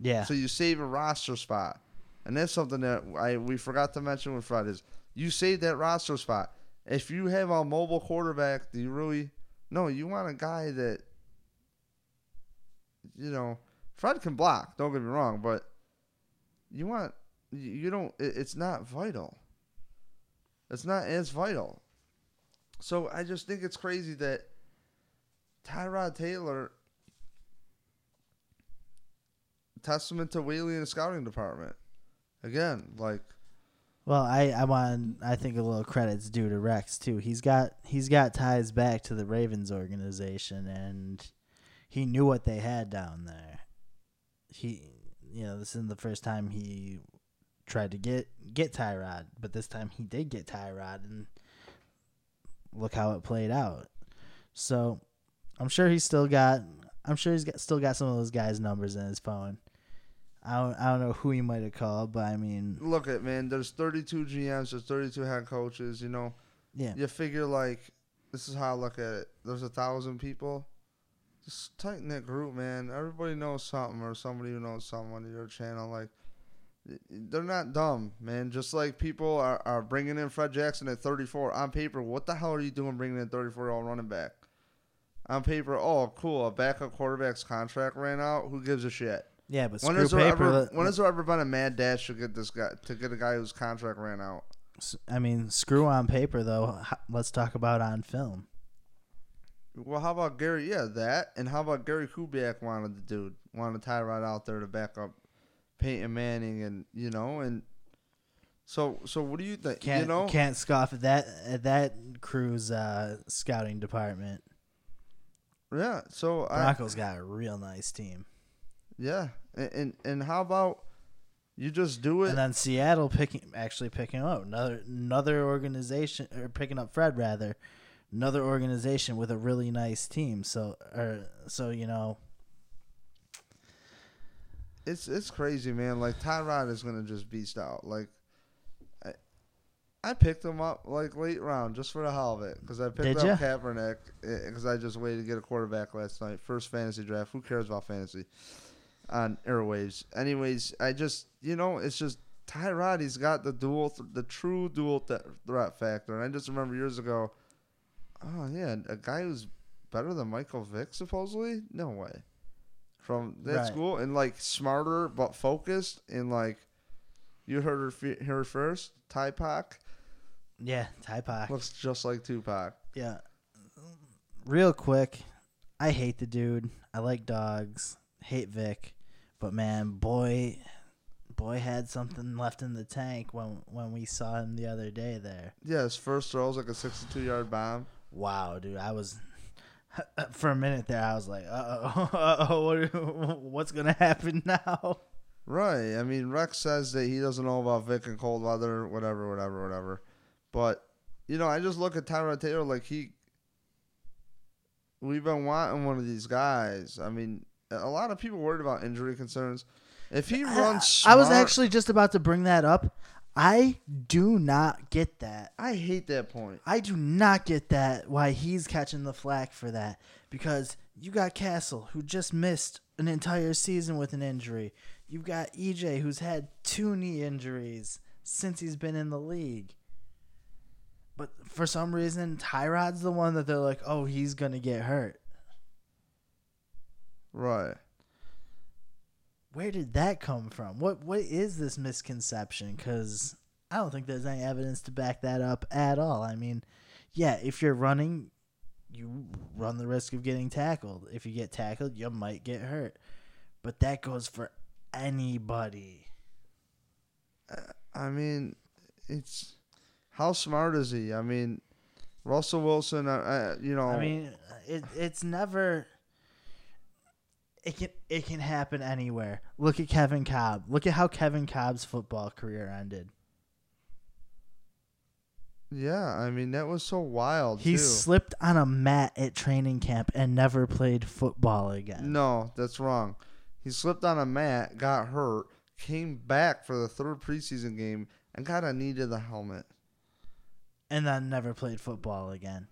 yeah.
So you save a roster spot, and that's something that I we forgot to mention with Fred is you save that roster spot. If you have a mobile quarterback, do you really? No, you want a guy that, you know, Fred can block. Don't get me wrong, but you want you don't. It, it's not vital. It's not as vital. So I just think it's crazy that Tyrod Taylor testament to Whaley and the scouting department. Again, like
Well, I I want I think a little credits due to Rex too. He's got he's got ties back to the Ravens organization, and he knew what they had down there. He, you know, this isn't the first time he tried to get get Tyrod, but this time he did get Tyrod, and look how it played out. So, I'm sure he's still got. I'm sure he's got still got some of those guys' numbers in his phone. I don't, I don't know who he might have called, but I mean,
look at man, there's 32 GMs, there's 32 head coaches. You know,
yeah.
you figure like this is how I look at it. There's a thousand people. Just tighten that group, man. Everybody knows something, or somebody who knows someone on your channel. Like they're not dumb, man. Just like people are, are bringing in Fred Jackson at 34 on paper. What the hell are you doing bringing in 34 year old running back? On paper, oh cool, a backup quarterback's contract ran out. Who gives a shit?
Yeah, but
When
screw
has there
paper.
ever when has there ever been a mad dash to get this guy to get a guy whose contract ran out?
I mean, screw on paper though. Let's talk about on film.
Well, how about Gary? Yeah, that. And how about Gary Kubiak wanted the dude, wanted Tyrod out there to back up Peyton Manning, and you know, and so so what do you think?
Can't
you know,
can't scoff at that at that crew's uh, scouting department.
yeah. So I
Broncos got a real nice team,
yeah, and, and and how about you just do it?
and then Seattle picking actually picking up another another organization or picking up Fred rather, another organization with a really nice team. So or so you know
it's it's crazy, man. Like Tyrod is gonna just beast out. Like I, I picked him up like late round just for the hell of it because I picked
Did
up
ya?
Kaepernick eh, because I just waited to get a quarterback last night. First fantasy draft. Who cares about fantasy on airwaves? Anyways, I just you know it's just Tyrod. He's got the dual, th- the true dual th- threat factor. And I just remember years ago. Oh yeah, a guy who's better than Michael Vick supposedly. No way from that
Right.
school and like smarter but focused and like you heard her fe- here first. Tupac
yeah Tupac
looks just like Tupac.
yeah. Real quick, I hate the dude. I like dogs. Hate Vick, but man, boy, boy had something left in the tank when when we saw him the other day there.
Yeah, his first throw was like a 62 yard bomb.
Wow, dude, I was *laughs* for a minute there. I was like, uh oh, *laughs* what, *laughs* what's gonna happen now?
Right. I mean, Rex says that he doesn't know about Vick and cold weather, whatever, whatever, whatever. But you know, I just look at Tyrod Taylor like he. We've been wanting one of these guys. I mean, a lot of people worried about injury concerns. If he runs,
I was actually just about to bring that up. I do not get that.
I hate that point.
I do not get that why he's catching the flack for that because you got Cassel who just missed an entire season with an injury. You've got EJ who's had two knee injuries since he's been in the league. But for some reason, Tyrod's the one that they're like, "Oh, he's going to get hurt."
Right.
Where did that come from? What what is this misconception cuz I don't think there's any evidence to back that up at all. I mean, yeah, if you're running, you run the risk of getting tackled. If you get tackled, you might get hurt. But that goes for anybody.
Uh, I mean, it's how smart is he? I mean, Russell Wilson. I, I you know.
I mean, it it's never it can it can happen anywhere. Look at Kevin Kolb. Look at how Kevin Kolb's football career ended.
yeah. I mean, that was so wild.
He
too.
slipped on a mat at training camp and never played football again.
No, that's wrong. He slipped on a mat, got hurt, came back for the third preseason game, and got a knee to the helmet.
And then never played football again.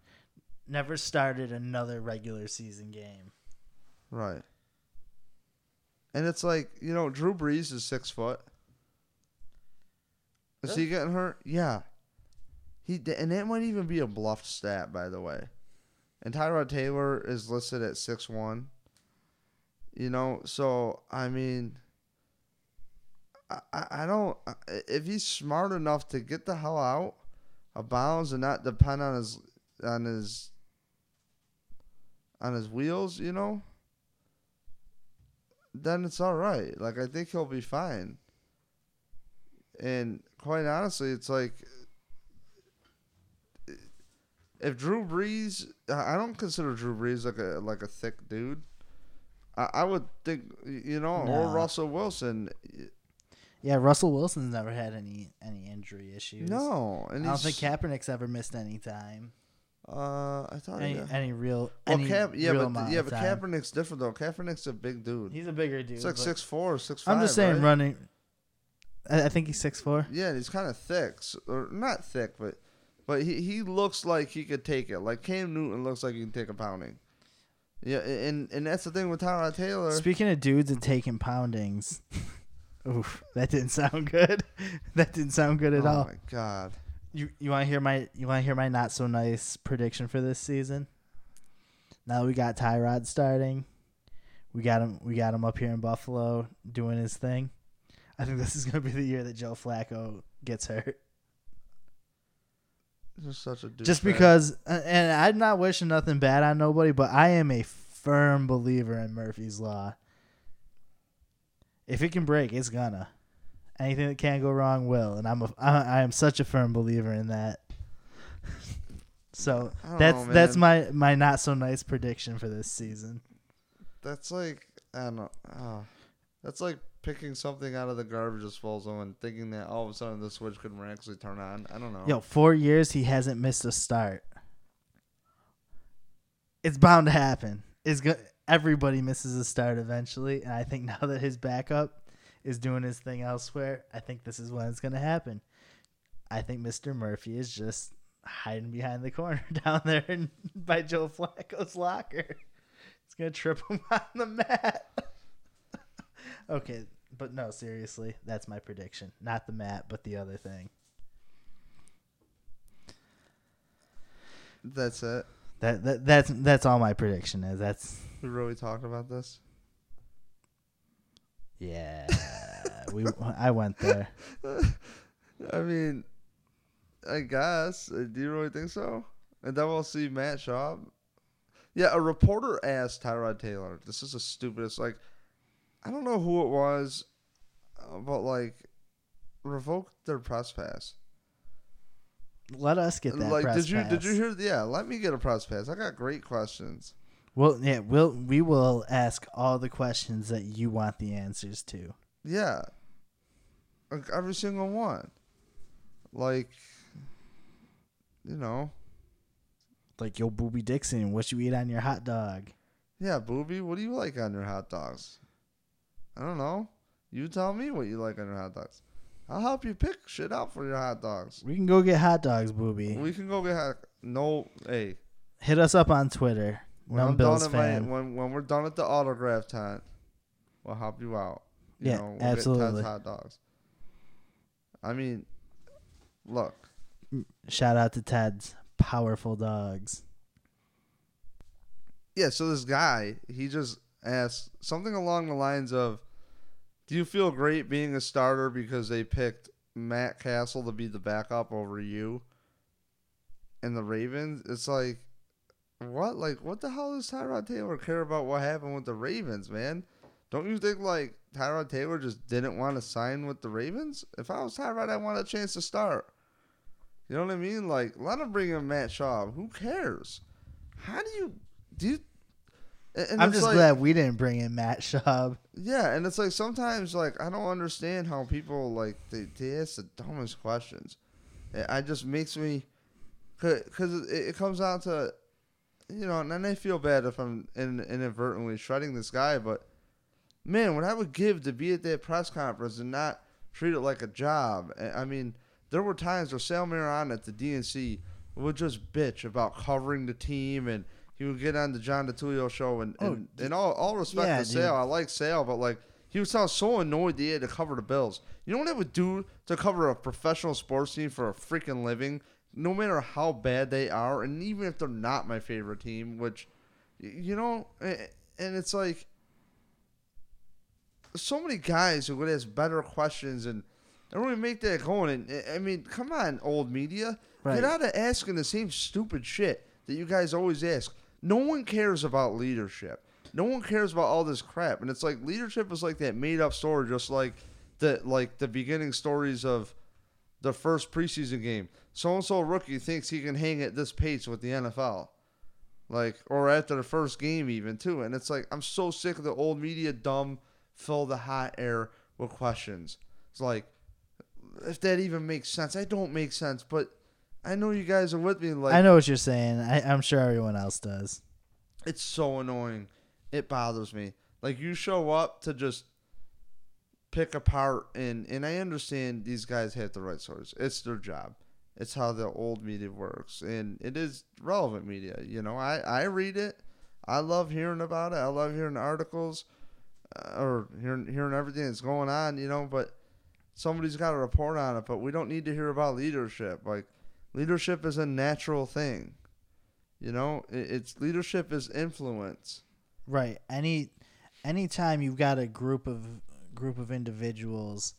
Never started another regular season game.
Right. And it's like you know, Drew Brees is six foot. Is he getting hurt? Yeah. He and that might even be a bluffed stat, by the way. And Tyrod Taylor is listed at six one. You know, so I mean, I, I I don't. If he's smart enough to get the hell out of bounds and not depend on his on his on his wheels, you know, then it's all right. Like I think he'll be fine. And quite honestly, it's like if Drew Brees, I don't consider Drew Brees like a like a thick dude. I, I would think you know, or Russell Wilson.
Yeah, Russell Wilson's never had any any injury issues.
No, and
I don't think Kaepernick's ever missed any time.
Uh, I thought.
Any any real
Well,
any
Cap, yeah,
real
but yeah, but. Kaepernick's different though. Kaepernick's a big dude.
He's a bigger dude.
He's like six four, six five.
I'm just saying
right?
running. I, I think he's six four.
Yeah, he's kind of thick, s- or not thick, but but he he looks like he could take it. Like Cam Newton looks like he can take a pounding. Yeah, and and that's the thing with Tyrod Taylor.
Speaking of dudes and taking poundings, *laughs* oof, that didn't sound good. *laughs* that didn't sound good at
oh
all.
Oh my god.
You you want to hear my you want to hear my not so nice prediction for this season? Now we got Tyrod starting. We got him we got him up here in Buffalo doing his thing. I think this is gonna be the year that Joe Flacco gets hurt.
Just such a
just because uh, and i'm not wishing nothing bad on nobody but i am a firm believer in murphy's law if it can break it's gonna anything that can't go wrong will and i'm a i, I am such a firm believer in that *laughs* so that's
know,
that's my my not so nice prediction for this season
That's like I don't know. Oh, that's like picking something out of the garbage disposal and thinking that all of a sudden the switch could actually turn on. I don't know.
yo four years he hasn't missed a start it's bound to happen it's go- everybody misses a start eventually and i think *laughs* now that his backup is doing his thing elsewhere i think this is when it's going to happen i think mr murphy is just hiding behind the corner *laughs* down there in, by joe flacco's locker it's going to trip him *laughs* on the mat *laughs* okay but no seriously that's my prediction not the mat but the other thing
That's it.
That, that that's that's all my prediction is. That's
We really talked about this.
Yeah. we *laughs* I went there.
I mean, I guess. Uh, Do you really think so? And then we'll see Matt Schaub. Yeah, a reporter asked Tyrod Taylor. This is the stupidest. Like, I don't know who it was, uh, but like, revoke their press pass.
Let us get that.
like,
press
did you
pass.
did you hear? Yeah, let me get a press pass. I got great questions.
Well, yeah, we'll we will ask all the questions that you want the answers to.
Yeah, like every single one. Like, you know,
Like yo, Boobie Dixon, what you eat on your hot dog?
Yeah, boobie, what do you like on your hot dogs? I don't know. You tell me what you like on your hot dogs. I'll help you pick shit out for your hot dogs.
We can go get hot dogs, Boobie.
We can go get hot. No, hey.
Hit us up on Twitter.
When I'm done at my, when when we're done at the autograph tent, we'll help you out. You
Yeah,
know, we'll
absolutely.
Hot dogs. I mean, look,
Shout out to Ted's powerful dogs.
yeah. So this guy, he just asked something along the lines of, "Do you feel great being a starter because they picked Matt Cassel to be the backup over you?" And the Ravens, it's like, what? Like, what the hell does Tyrod Taylor care about what happened with the Ravens, man? Don't you think like Tyrod Taylor just didn't want to sign with the Ravens? If I was Tyrod, I want a chance to start. You know what I mean? Like, let him bring in Matt Schaub. Who cares? How do you do? You,
I'm just
like-
glad we didn't bring in Matt Schaub.
yeah, and it's like sometimes like I don't understand how people like they, they ask the dumbest questions. It, it just makes me, because it, it comes down to, you know, and I feel bad if I'm in, inadvertently shredding this guy, but man, what I would give to be at that press conference and not treat it like a job. I mean, there were times where Sal Maiorana at the DNC would just bitch about covering the team and. He would get on the John DiTullio show and,
Oh,
and, and all all respect
yeah,
to
dude.
Sale. I like Sale, but like he would sound so annoyed that he had to cover the Bills. You know what I would do to cover a professional sports team for a freaking living, no matter how bad they are, and even if they're not my favorite team, which you know, and it's like so many guys who would ask better questions and don't even make that going. And eh, I mean, come on, old media,
Right.
get out of asking the same stupid shit that you guys always ask. No one cares about leadership. No one cares about all this crap. And it's like leadership is like that made up story, just like the like the beginning stories of the first preseason game. So and so rookie thinks he can hang at this pace with the NFL. Like or after the first game even too. And it's like I'm so sick of the old media dumb fill the hot air with questions. It's like if that even makes sense. I don't make sense, but I know you guys are with me like
I know what you're saying. I, I'm sure everyone else does.
it's so annoying. It bothers me. Like you show up to just pick apart and and I understand these guys have the right stories. It's their job. It's how the old media works and it is relevant media. You know, I I read it. I love hearing about it. I love hearing articles uh, or hearing hearing everything that's going on, you know, but somebody's got to report on it, but we don't need to hear about leadership. Like leadership is a natural thing. You know, it, it's leadership is influence.
Right. Any anytime you've got a group of group of individuals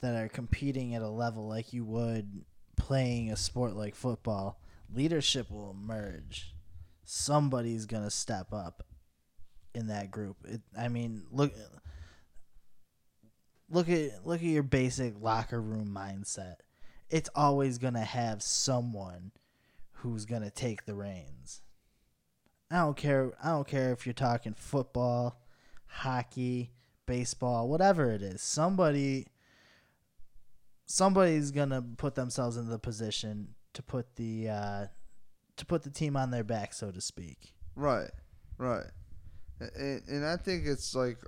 that are competing at a level like you would playing a sport like football, leadership will emerge. Somebody's gonna step up in that group. It, I mean, look, look at look at your basic locker room mindset. It's always gonna have someone who's gonna take the reins. I don't care. I don't care if you're talking football, hockey, baseball, whatever it is. Somebody, somebody's gonna put themselves in the position to put the uh, to put the team on their back, so to speak.
Right, right, and, and I think it's like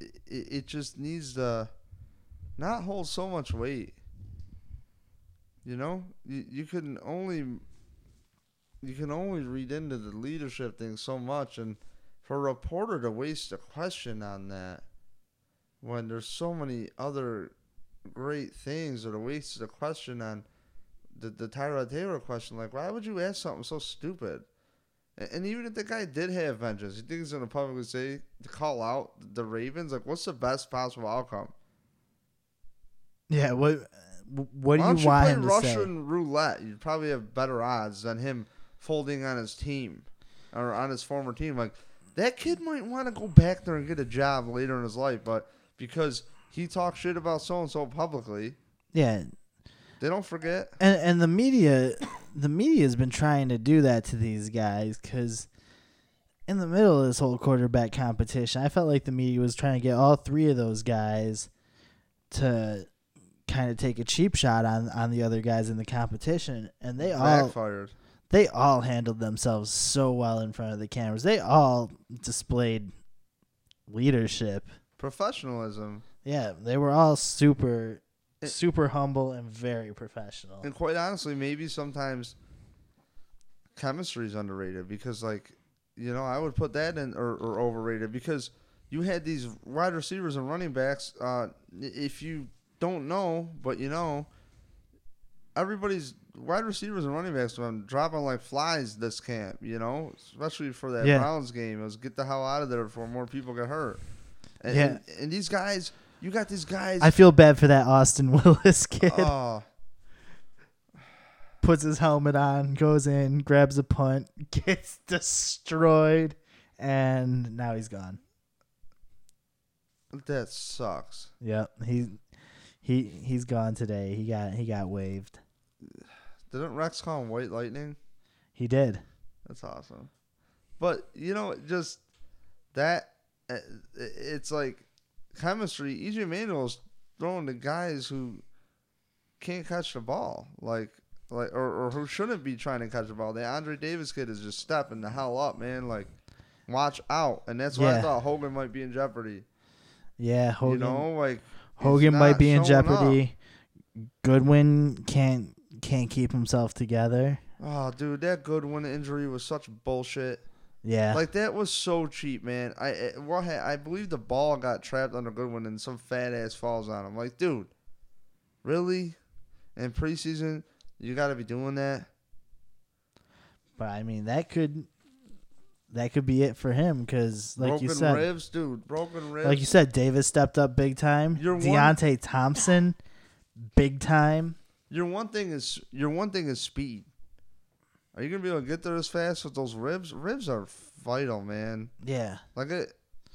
it, it just needs to not hold so much weight. You know, you you can only you can only read into the leadership thing so much, and for a reporter to waste a question on that when there's so many other great things, or to waste a question on the the Tyrod Taylor question, like why would you ask something so stupid? And, and even if the guy did have vengeance, you think he's gonna publicly say to call out the Ravens? Like, what's the best possible outcome?
Yeah. What What do
Why
you
don't you
want
play
him to
Russian
say?
roulette? You'd probably have better odds than him folding on his team or on his former team. Like that kid might want to go back there and get a job later in his life, but because he talks shit about so and so publicly,
Yeah.
they don't forget.
and and the media the media has been trying to do that to these guys because in the middle of this whole quarterback competition i felt like the media was trying to get all three of those guys to kind of take a cheap shot on on the other guys in the competition and they all
Backfired.
They all handled themselves so well in front of the cameras they all displayed leadership
Professionalism.
yeah they were all super
It-
super humble and very professional
And quite honestly, maybe sometimes chemistry is underrated because, like, you know, I would put that in or, or overrated because you had these wide receivers and running backs. Uh, if you don't know, but you know, everybody's wide receivers and running backs been dropping like flies this camp. You know, especially for that
Yeah.
Browns game, it was get the hell out of there before more people get hurt. And,
Yeah.
and, and these guys, you got these guys.
I feel bad for that Austin *laughs* Willis kid.
oh,
Puts his helmet on, goes in, grabs a punt, *laughs* gets destroyed, and now he's gone.
that sucks.
Yep, he he he's gone today. He got he got waived.
Didn't Rex call him White Lightning?
He did.
That's awesome. But you know, just that uh, it's like chemistry. EJ Manuel's throwing to guys who can't catch the ball, like like or, or who shouldn't be trying to catch the ball. The Andre Davis kid is just stepping the hell up, man. Like, watch out, and that's why I thought Hogan might be in jeopardy.
Yeah, Hogan.
You know, like
Hogan might be in
showing up.
jeopardy. Goodwin can't can't keep himself together.
Oh, dude, that Goodwin injury was such bullshit.
Yeah.
Like that was so cheap, man. I I- what ha- I believe the ball got trapped under Goodwin and some fat ass falls on him. Like, dude, really? In preseason, you got to be doing that.
but I mean that could that could be it for him cuz like
broken
you said
ribs, dude. Broken ribs.
like you said Davis stepped up big time.
You're one-
Deonte Thompson big time.
Your one thing is your one thing is speed. Are you gonna be able to get there as fast with those ribs? Ribs are vital, man.
Yeah.
Like it,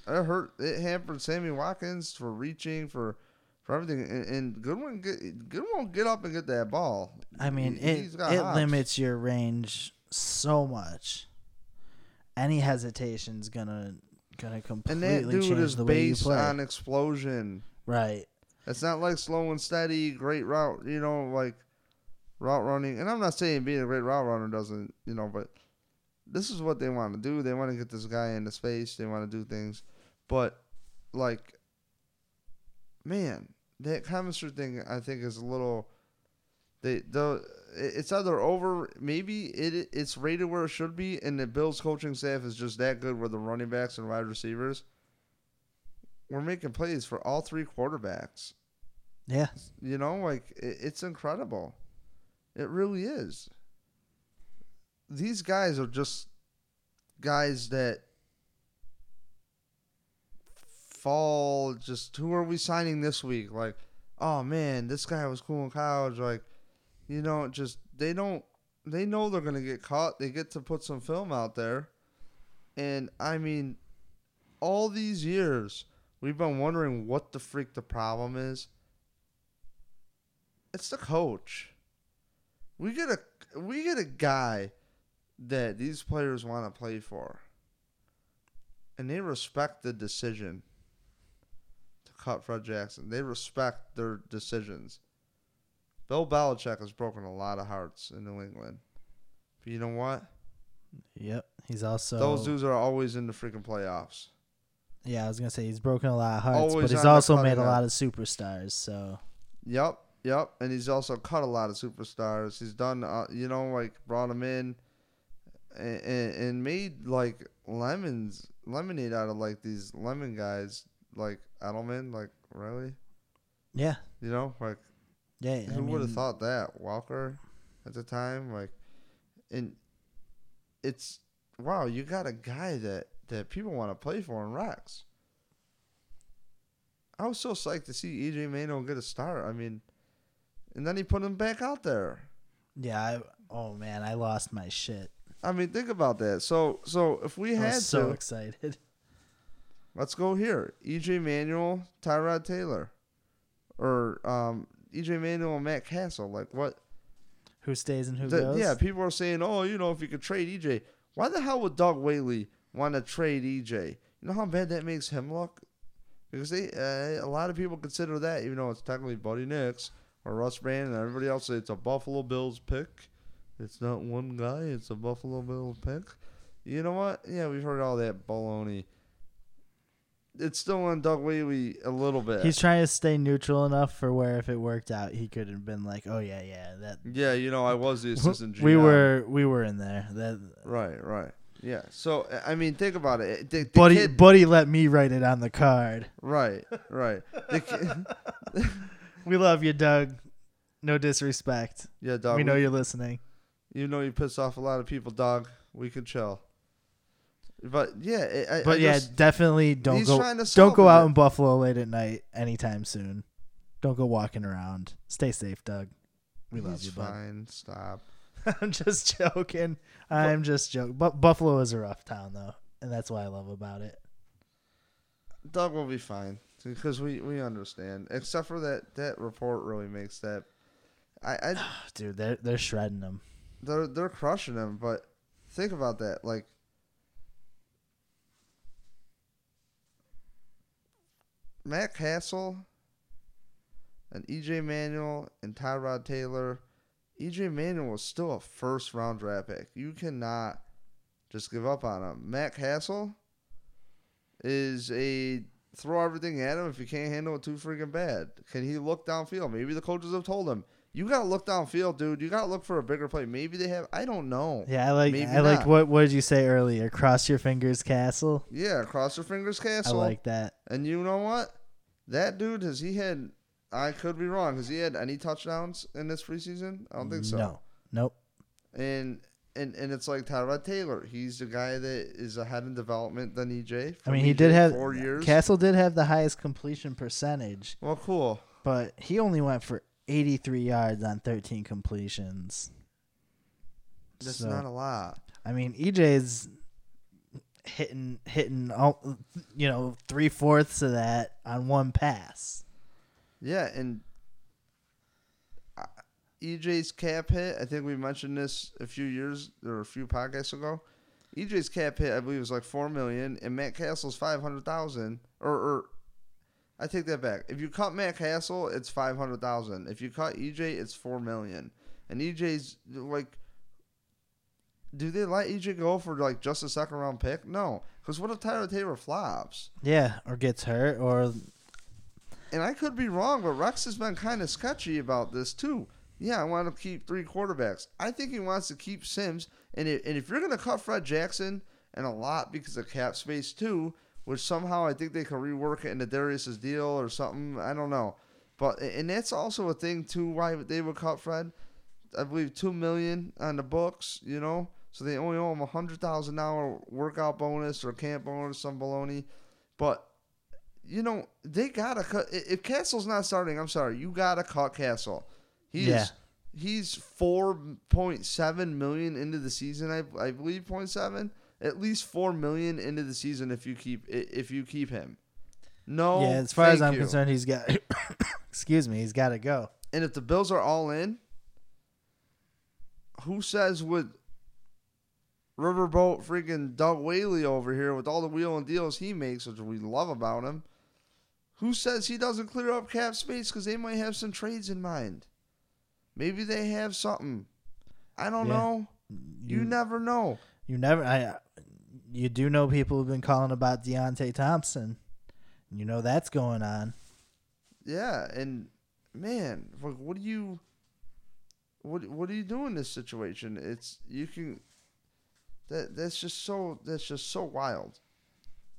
it hurt. It hampered Sammy Watkins for reaching for. For everything, and, and Goodwin, get, Goodwin get up and get that ball.
I mean,
He-
it it
hops.
limits your range so much. Any hesitation's gonna gonna
And
completely
that dude
change
is
the way you
based
play.
on explosion.
right.
It's not like slow and steady, great route, you know, like route running. And I'm not saying being a great route runner doesn't, you know, but this is what they want to do. They want to get this guy into space. They want to do things. But, like, man, that chemistry thing, I think, is a little. They the it's either over maybe it it's rated where it should be and the Bills coaching staff is just that good with the running backs and wide receivers. We're making plays for all three quarterbacks.
Yeah.
You know, like it, it's incredible. It really is. These guys are just guys that fall just who are we signing this week? Like, oh man, this guy was cool in college. Like, You know, just they don't. They know they're gonna get caught. They get to put some film out there, and I mean, all these years we've been wondering what the freak the problem is. It's the coach. We get a we get a guy that these players want to play for, and they respect the decision to cut Fred Jackson. They respect their decisions. Bill Belichick has broken a lot of hearts in New England. But you know what?
Yep. He's also
Those dudes are always in the freaking playoffs.
Yeah, I was gonna say he's broken a lot of hearts,
Always
but he's
on the
also
cutting
made a lot of superstars. So
Yep, yep. And he's also cut a lot of superstars. He's done, uh, you know, like brought them in and, and, and made like lemons, lemonade out of like these lemon guys, like Edelman. Like, really?
yeah,
You know, like,
yeah. I
who would have
mean,
thought that? Welker at the time? Like, and it's, wow, you got a guy that, that people want to play for in Rex. I was so psyched to see EJ Manuel get a start. I mean, and then he put him back out there.
Yeah. I, oh man, I lost my shit.
I mean, think about that. So, so if we
I
had
so
to,
excited. *laughs*
let's go here: EJ Manuel, Tyrod Taylor, or um, EJ Manuel and Matt Cassel. Like what?
Who stays and who
The-
goes?
yeah, people are saying, oh, you know, if you could trade EJ, why the hell would Doug Whaley want to trade EJ? You know how bad that makes him look? Because they, uh, a lot of people consider that, even though it's technically Buddy Nix or Russ Brandon and everybody else it's a Buffalo Bills pick. It's not one guy; it's a Buffalo Bills pick. You know what? Yeah, we've heard all that baloney. It's still on Doug Whaley a little bit.
He's trying to stay neutral enough for where if it worked out, he could have been like, "Oh yeah, yeah, that."
yeah, you know, I was the *laughs* assistant. GM.
We were we were in there. That
right, right. Yeah. So I mean, think about it. The, the
Buddy
kid-
Buddy let me write it on the card.
Right, right. Ki- *laughs* *laughs*
We love you, Doug. No disrespect.
yeah, dog.
we know you're listening.
You know you piss off a lot of people, dog. We can chill. But yeah, I, I-
But
I
yeah,
just-
definitely don't go don't go out
it.
in Buffalo late at night anytime soon. Don't go walking around. Stay safe, Doug. We love
he's
you, bud.
fine. Stop. *laughs*
I'm just joking. I'm just joking. But Buffalo is a rough town though, and that's what I love about it.
Doug will be fine because we we understand. Except for that that report really makes that. I, I *sighs*
Dude, they're they're shredding them.
they're they're crushing them. but think about that. Like Matt Cassel and EJ Manuel and Tyrod Taylor. EJ Manuel was still a first round draft pick. You cannot just give up on him. Matt Cassel is a throw everything at him if you can't handle it too freaking bad. Can he look downfield? Maybe the coaches have told him. You gotta look downfield, dude. You gotta look for a bigger play. Maybe they have. I don't know.
Yeah, I like
Maybe
I like what what did you say earlier? Cross your fingers, Cassel.
Yeah, cross your fingers,
Cassel.
I
like that.
And you know what? That dude has he had. I could be wrong. Has he had any touchdowns in this preseason? I don't think so.
No, nope.
And and and it's like Tyrod Taylor. He's the guy that is ahead in development than EJ.
I mean, he
EJ,
did have
four years.
Cassel did have the highest completion percentage,
well, cool.
but he only went for 83 yards on 13 completions.
That's
So,
not a lot.
I mean, EJ's hitting hitting all, you know three fourths of that on one pass.
Yeah, and EJ's cap hit. I think we mentioned this a few years or a few podcasts ago. EJ's cap hit, I believe, was like four million, and Matt Cassel's five hundred thousand. Or, or I take that back. If you cut Matt Cassel, it's five hundred thousand. If you cut EJ, it's four million. And EJ's like, do they let EJ go for like just a second round pick? No, because what if Tyler Taylor flops?
Yeah, or gets hurt, or
and I could be wrong, but Rex has been kind of sketchy about this too. Yeah, I want to keep three quarterbacks. I think he wants to keep Simms, and if, and if you're going to cut Fred Jackson and a lot because of cap space too, which somehow I think they can rework it into Dareus's deal or something. I don't know, but and that's also a thing too why they would cut Fred. I believe two million on the books, you know, so they only owe him a hundred thousand dollar workout bonus or camp bonus, some baloney, but you know, they gotta cut. If Cassel's not starting, I'm sorry, you gotta cut Cassel. He's
Yeah.
He's four point seven million into the season. I I believe point seven. At least four million into the season if you keep if you keep him. No.
yeah, as far as I'm
you.
concerned, he's got. *coughs* excuse me, he's got to go.
And if the Bills are all in, who says with Riverboat freaking Doug Whaley over here with all the wheel and deals he makes, which we love about him, who says he doesn't clear up cap space because they might have some trades in mind? Maybe they have something. I don't
Yeah.
know. You, never know.
You never. I. You do know people have been calling about Deonte Thompson. You know that's going on.
Yeah, and man, like, what do you, what what do you do in this situation? It's you can, that that's just so that's just so wild.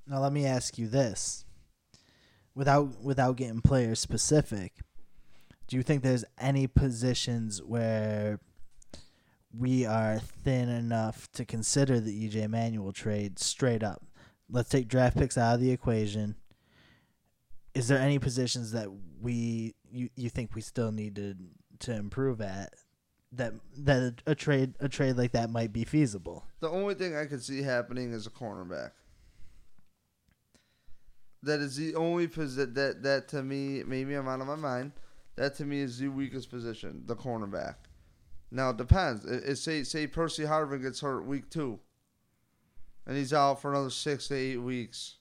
Now let me ask you this. Without without getting player specific, do you think there's any positions where we are thin enough to consider the EJ Manuel trade straight up? Let's take draft picks out of the equation. Is there any positions that we you, you think we still need to to improve at that that a trade a trade like that might be feasible?
The only thing I could see happening is a cornerback. That is the only position that that to me maybe I'm out of my mind. That to me is the weakest position, the cornerback. Now it depends. It, it say say Percy Harvin gets hurt week two, and he's out for another six to eight weeks.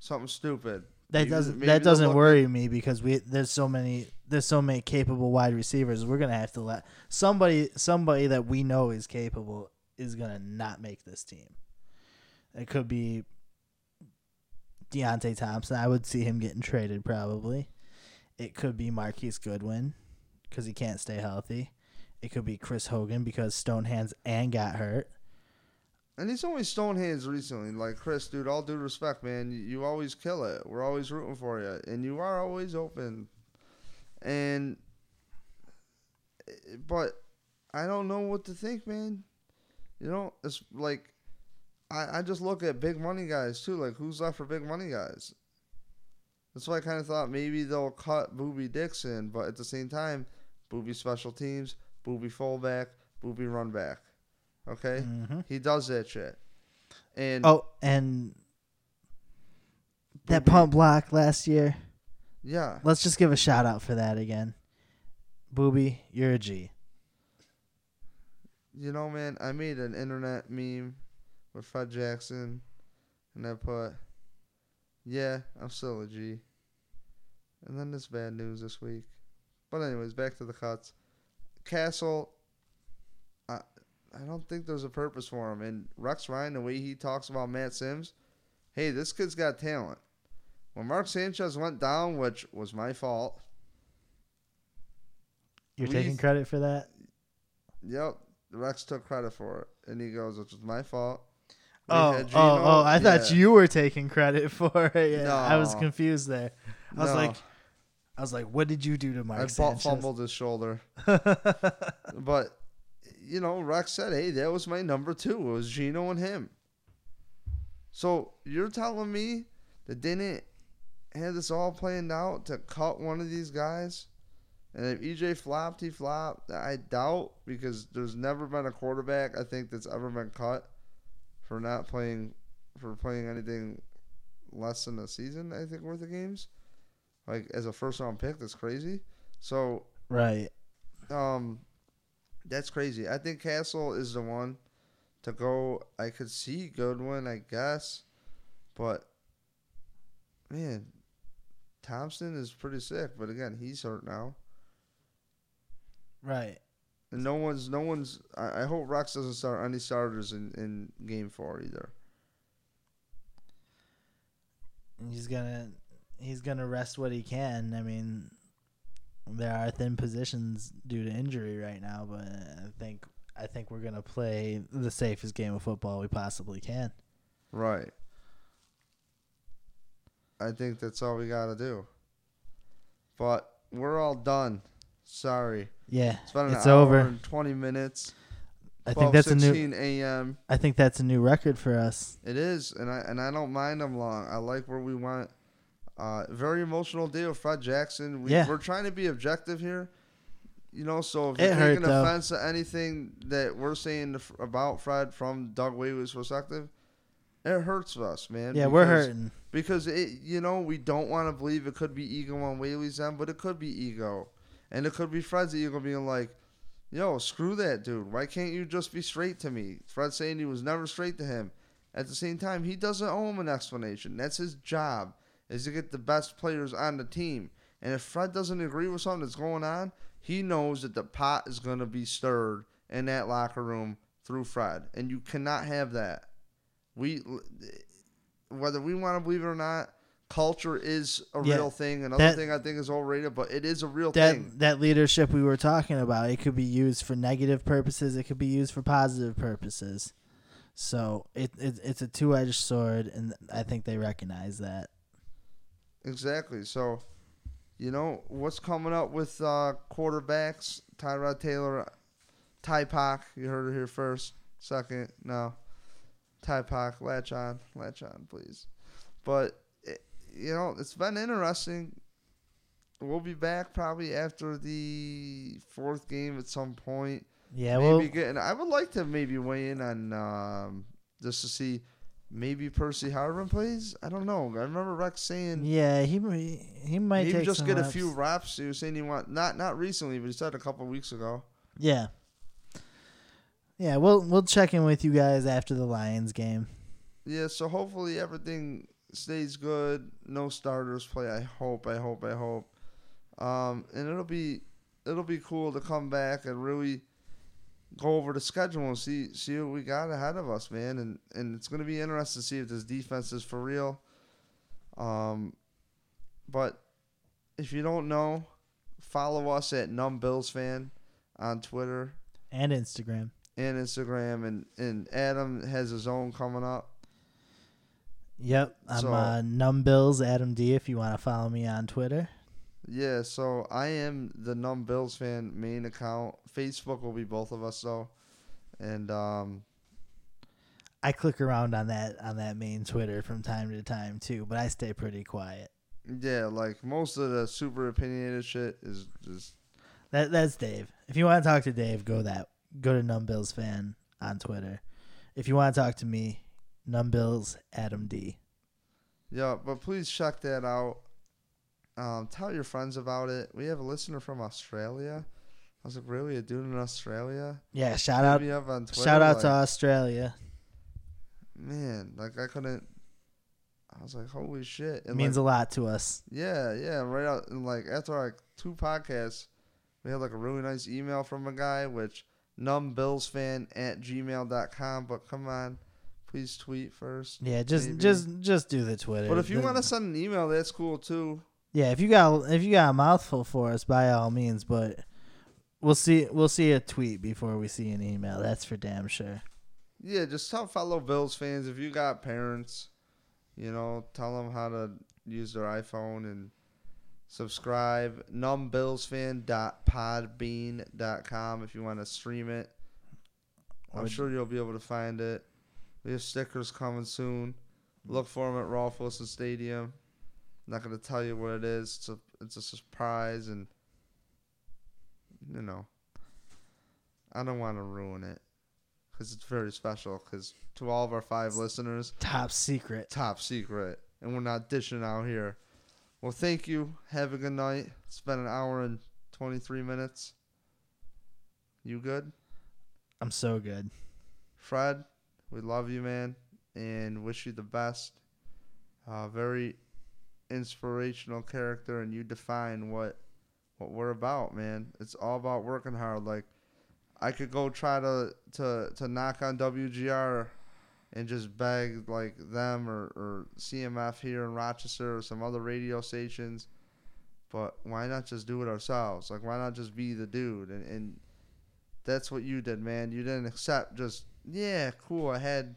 Something stupid.
That
Maybe-
doesn't
maybe
that doesn't worry me because we there's so many there's so many capable wide receivers. We're gonna have to let somebody somebody that we know is capable is gonna not make this team. It could be Deonte Thompson. I would see him getting traded probably. It could be Marquise Goodwin because he can't stay healthy. It could be Chris Hogan because Stonehands and got hurt.
And he's only Stonehands recently. Like Chris, dude, all due respect, man, you, you always kill it. We're always rooting for you, and you are always open. And, eh, but I don't know what to think, man. You know, it's like I I just look at big money guys too. Like who's left for big money guys? That's why I kind of thought maybe they'll cut Boobie Dixon, but at the same time, Boobie special teams, Boobie fullback, Boobie run back. Okay.
Mm-hmm.
He does that shit. And
Oh, and that
Boobie-
punt block last year.
yeah,
Let's just give a shout out for that again. Boobie, you're a G.
you know, man, I made an internet meme with Fred Jackson, and I put, "Yeah, I'm still a G. And then this bad news this week. But anyways, back to the cuts. Cassel, I I don't think there's a purpose for him. And Rex Ryan, the way he talks about Matt Simms, hey, this kid's got talent. When Mark Sanchez went down, which was my fault.
You're
We-
taking credit for that?
Yep, Rex took credit for it, and he goes, "Which was my fault."
Oh, oh, oh! I thought
yeah.
you were taking credit *laughs* for it. Yeah, I was confused there. I was
No,
like, I was like, what did you do to Mark
I
Sanchez?
fumbled his shoulder, *laughs* but you know, Rex said, "Hey, that was my number two. It was Geno and him." So you're telling me that they didn't have this all planned out to cut one of these guys? And if EJ flopped, he flopped. I doubt because there's never been a quarterback I think that's ever been cut for not playing for playing anything less than a season. I think worth of games, like as a first round pick. That's crazy. So
right.
um, that's crazy. I think Cassel is the one to go. I could see Goodwin, I guess, but man, Thompson is pretty sick. But again, he's hurt now,
Right.
And no one's no one's. I, I hope Rex doesn't start any starters in in game four either.
He's gonna he's gonna rest what he can. I mean, there are thin positions due to injury right now, but I think I think we're gonna play the safest game of football we possibly can.
Right. I think that's all we got to do. But we're all done. Sorry.
Yeah,
It's an
it's
hour
over.
and 20 minutes.
I think that's a new.
a.m.
I think that's a new record for us.
It is, and I and I don't mind them long. I like where we went. Uh, very emotional day with Fred Jackson. We,
Yeah.
We're trying to be objective here. You know, so if
It
you're
hurt,
taking
though.
offense to anything that we're saying f- about Fred from Doug Whaley's perspective, it hurts us, man.
Yeah, we're hurting.
because it you know we don't want to believe it could be ego on Whaley's end, but it could be ego, and it could be Fred's ego being like, "Yo, screw that dude. Why can't you just be straight to me?" Fred saying he was never straight to him. At the same time, he doesn't owe him an explanation. That's his job is to get the best players on the team. And if Fred doesn't agree with something that's going on, he knows that the pot is going to be stirred in that locker room through Fred, and you cannot have that. We whether we want to believe it or not, culture is a
Yeah,
real thing. Another
that-
thing I think is overrated, but it is a real
That
thing.
that leadership we were talking about, it could be used for negative purposes. It could be used for positive purposes. So it, it it's a two edged sword, and I think they recognize that.
Exactly. So, you know, what's coming up with uh, quarterbacks? Tyrod Taylor, Ty Pac. You heard it here first. Second, no. Ty Pac, latch on, latch on, please. But, you know, it's been interesting. We'll be back probably after the fourth game at some point.
Yeah,
maybe
well,
getting. I would like to maybe weigh in on um, just to see maybe Percy Harvin plays. I don't know. I remember Rex saying
yeah, he he might
maybe
take
just get a few reps. He was saying he want not not recently, but he said a couple weeks ago.
Yeah, yeah. We'll we'll check in with you guys after the Lions game.
Yeah, so hopefully everything stays good. No starters play. I hope. I hope. I hope. Um, and it'll be it'll be cool to come back and really go over the schedule and see see what we got ahead of us, man. And and it's gonna be interesting to see if this defense is for real. Um, but if you don't know, follow us at Numb Bills Fan on Twitter
and Instagram.
and Instagram, and and Adam has his own coming up.
Yep, I'm
So-
uh, Numbills Adam D. If you want to follow me on Twitter.
Yeah, so I am the Numbills fan main account. Facebook will be both of us though, and um,
I click around on that on that main Twitter from time to time too, but I stay pretty quiet.
yeah, like most of the super opinionated shit is just
That that's Dave. If you want to talk to Dave, go that go to Numbills fan on Twitter. If you want to talk to me, Numbills Adam D.
yeah. But please check that out. Um, tell your friends about it. We have a listener from Australia. I was like, really, a dude in Australia?
Yeah, shout out
up on Twitter.
shout out to Australia.
man. Like I couldn't. I was like, holy shit!
It means
like,
a lot to us.
Yeah, yeah, right out and like after like two podcasts, we had like a really nice email from a guy, which numbillsfan at gmail.com. But come on, please tweet first.
Yeah, just
Maybe.
just just do the Twitter.
But if you want to send an email, that's cool too.
Yeah, if you got if you got a mouthful for us, by all means. But we'll see we'll see a tweet before we see an email. That's for damn sure.
Yeah, just tell fellow Bills fans if you got parents, you know, tell them how to use their iPhone and subscribe. Numbillsfan.podbean.com if you want to stream it. I'm
Or-
sure you'll be able to find it. We have stickers coming soon. Look for them at Ralph Wilson Stadium. I'm not going to tell you what it is. It's a it's a surprise, and you know, I don't want to ruin it because it's very special. Because to all of our five listeners,
Top secret.
top secret, and we're not dishing out here. Well, thank you. Have a good night. It's been an hour and twenty three minutes. You good?
I'm so good.
Fred, we love you, man, and wish you the best. Uh, very inspirational character, and you define what what we're about, man. It's all about working hard. Like I could go try to to to knock on WGR and just beg like them or, or CMF here in Rochester or some other radio stations. But why not just do it ourselves? Like why not just be the dude? And, and that's what you did, man. You didn't accept just yeah, cool. I had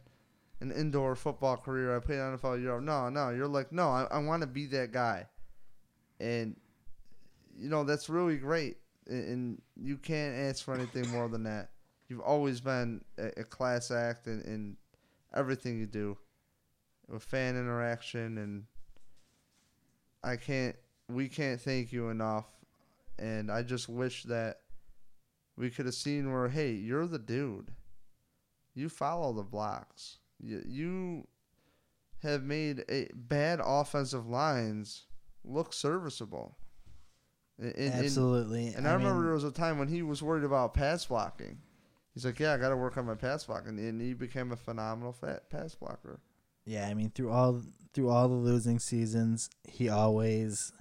an indoor football career. I played NFL Europe. No, no, you're like no. I, I want to be that guy, and you know that's really great. And, you can't ask for anything more than that. You've always been a, a class act in, in everything you do, with fan interaction, and I can't. We can't thank you enough. And I just wish that we could have seen where, hey, you're the dude. You follow the blocks. You, you have made a bad offensive lines look serviceable. And, and- and-
Absolutely.
and I, remember
mean,
there was a time when he was worried about pass blocking. He's like, "Yeah, I got to work on my pass blocking," and he became a phenomenal fat pass blocker.
Yeah, I mean through all through all the losing seasons, he always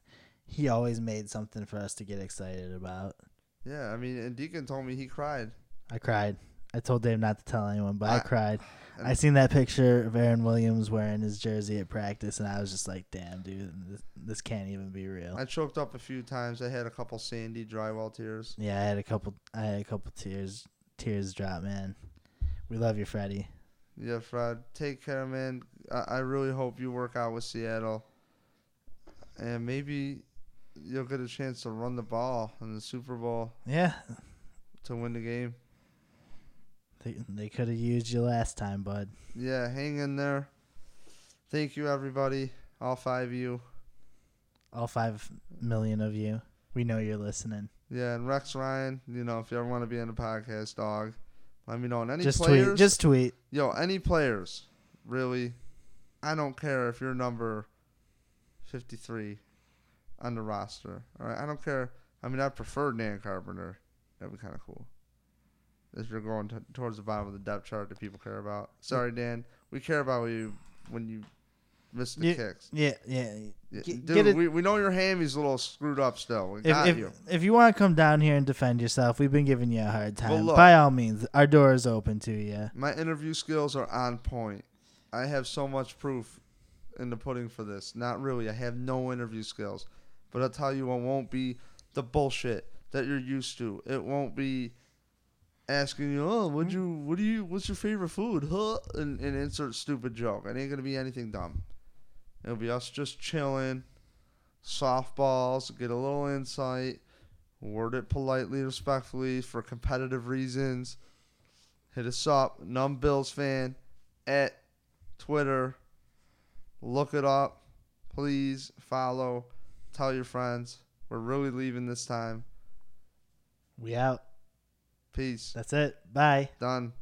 he always made something for us to get excited about.
Yeah, I mean, and Deacon told me he cried.
I cried. I told Dave not to tell anyone, but I,
I-
cried. *sighs* I seen that picture of Aaron Williams wearing his jersey at practice, and I was just like, "Damn, dude, this, this can't even be real."
I choked up a few times. I had a couple Sandy drywall tears.
yeah, I had a couple. I had a couple tears tears drop, man. We love you, Freddie.
Yeah, Fred, take care, man. I, I really hope you work out with Seattle, and maybe you'll get a chance to run the ball in the Super Bowl
Yeah,
to win the game.
They they could have used you last time, bud.
Yeah, hang in there. Thank you, everybody, all five of you.
All five million of you. We know you're listening.
Yeah, and Rex Ryan, you know, if you ever want to be in the podcast, dog, let me know. And any
just
players,
tweet. Just tweet.
yo, any players, really, I don't care if you're number fifty-three on the roster. All right, I don't care. I mean, I prefer Dan Carpenter. That'd be kind of cool. If you're going to, towards the bottom of the depth chart that people care about. Sorry, Dan, we care about you when you miss the
Yeah,
kicks.
Yeah, yeah.
Yeah,
Get-
Dude,
get it-
we, we know your hammy's a little screwed up still. We
If
got
if,
you.
if you want to come down here and defend yourself, we've been giving you a hard
Well,
time.
look.
By all means, our door is open to you.
My interview skills are on point. I have so much proof in the pudding for this. Not really. I have no interview skills. But I'll tell you, it won't be the bullshit that you're used to. It won't be asking you, oh, what hmm? you, what do you, what's your favorite food, huh? And, and insert stupid joke. It ain't gonna be anything dumb. It'll be us just chilling, softballs, get a little insight, word it politely, respectfully for competitive reasons. Hit us up, Numb Bills fan at Twitter. Look it up. Please follow. Tell your friends. We're really leaving this time.
We out.
Peace.
That's it. Bye.
Done.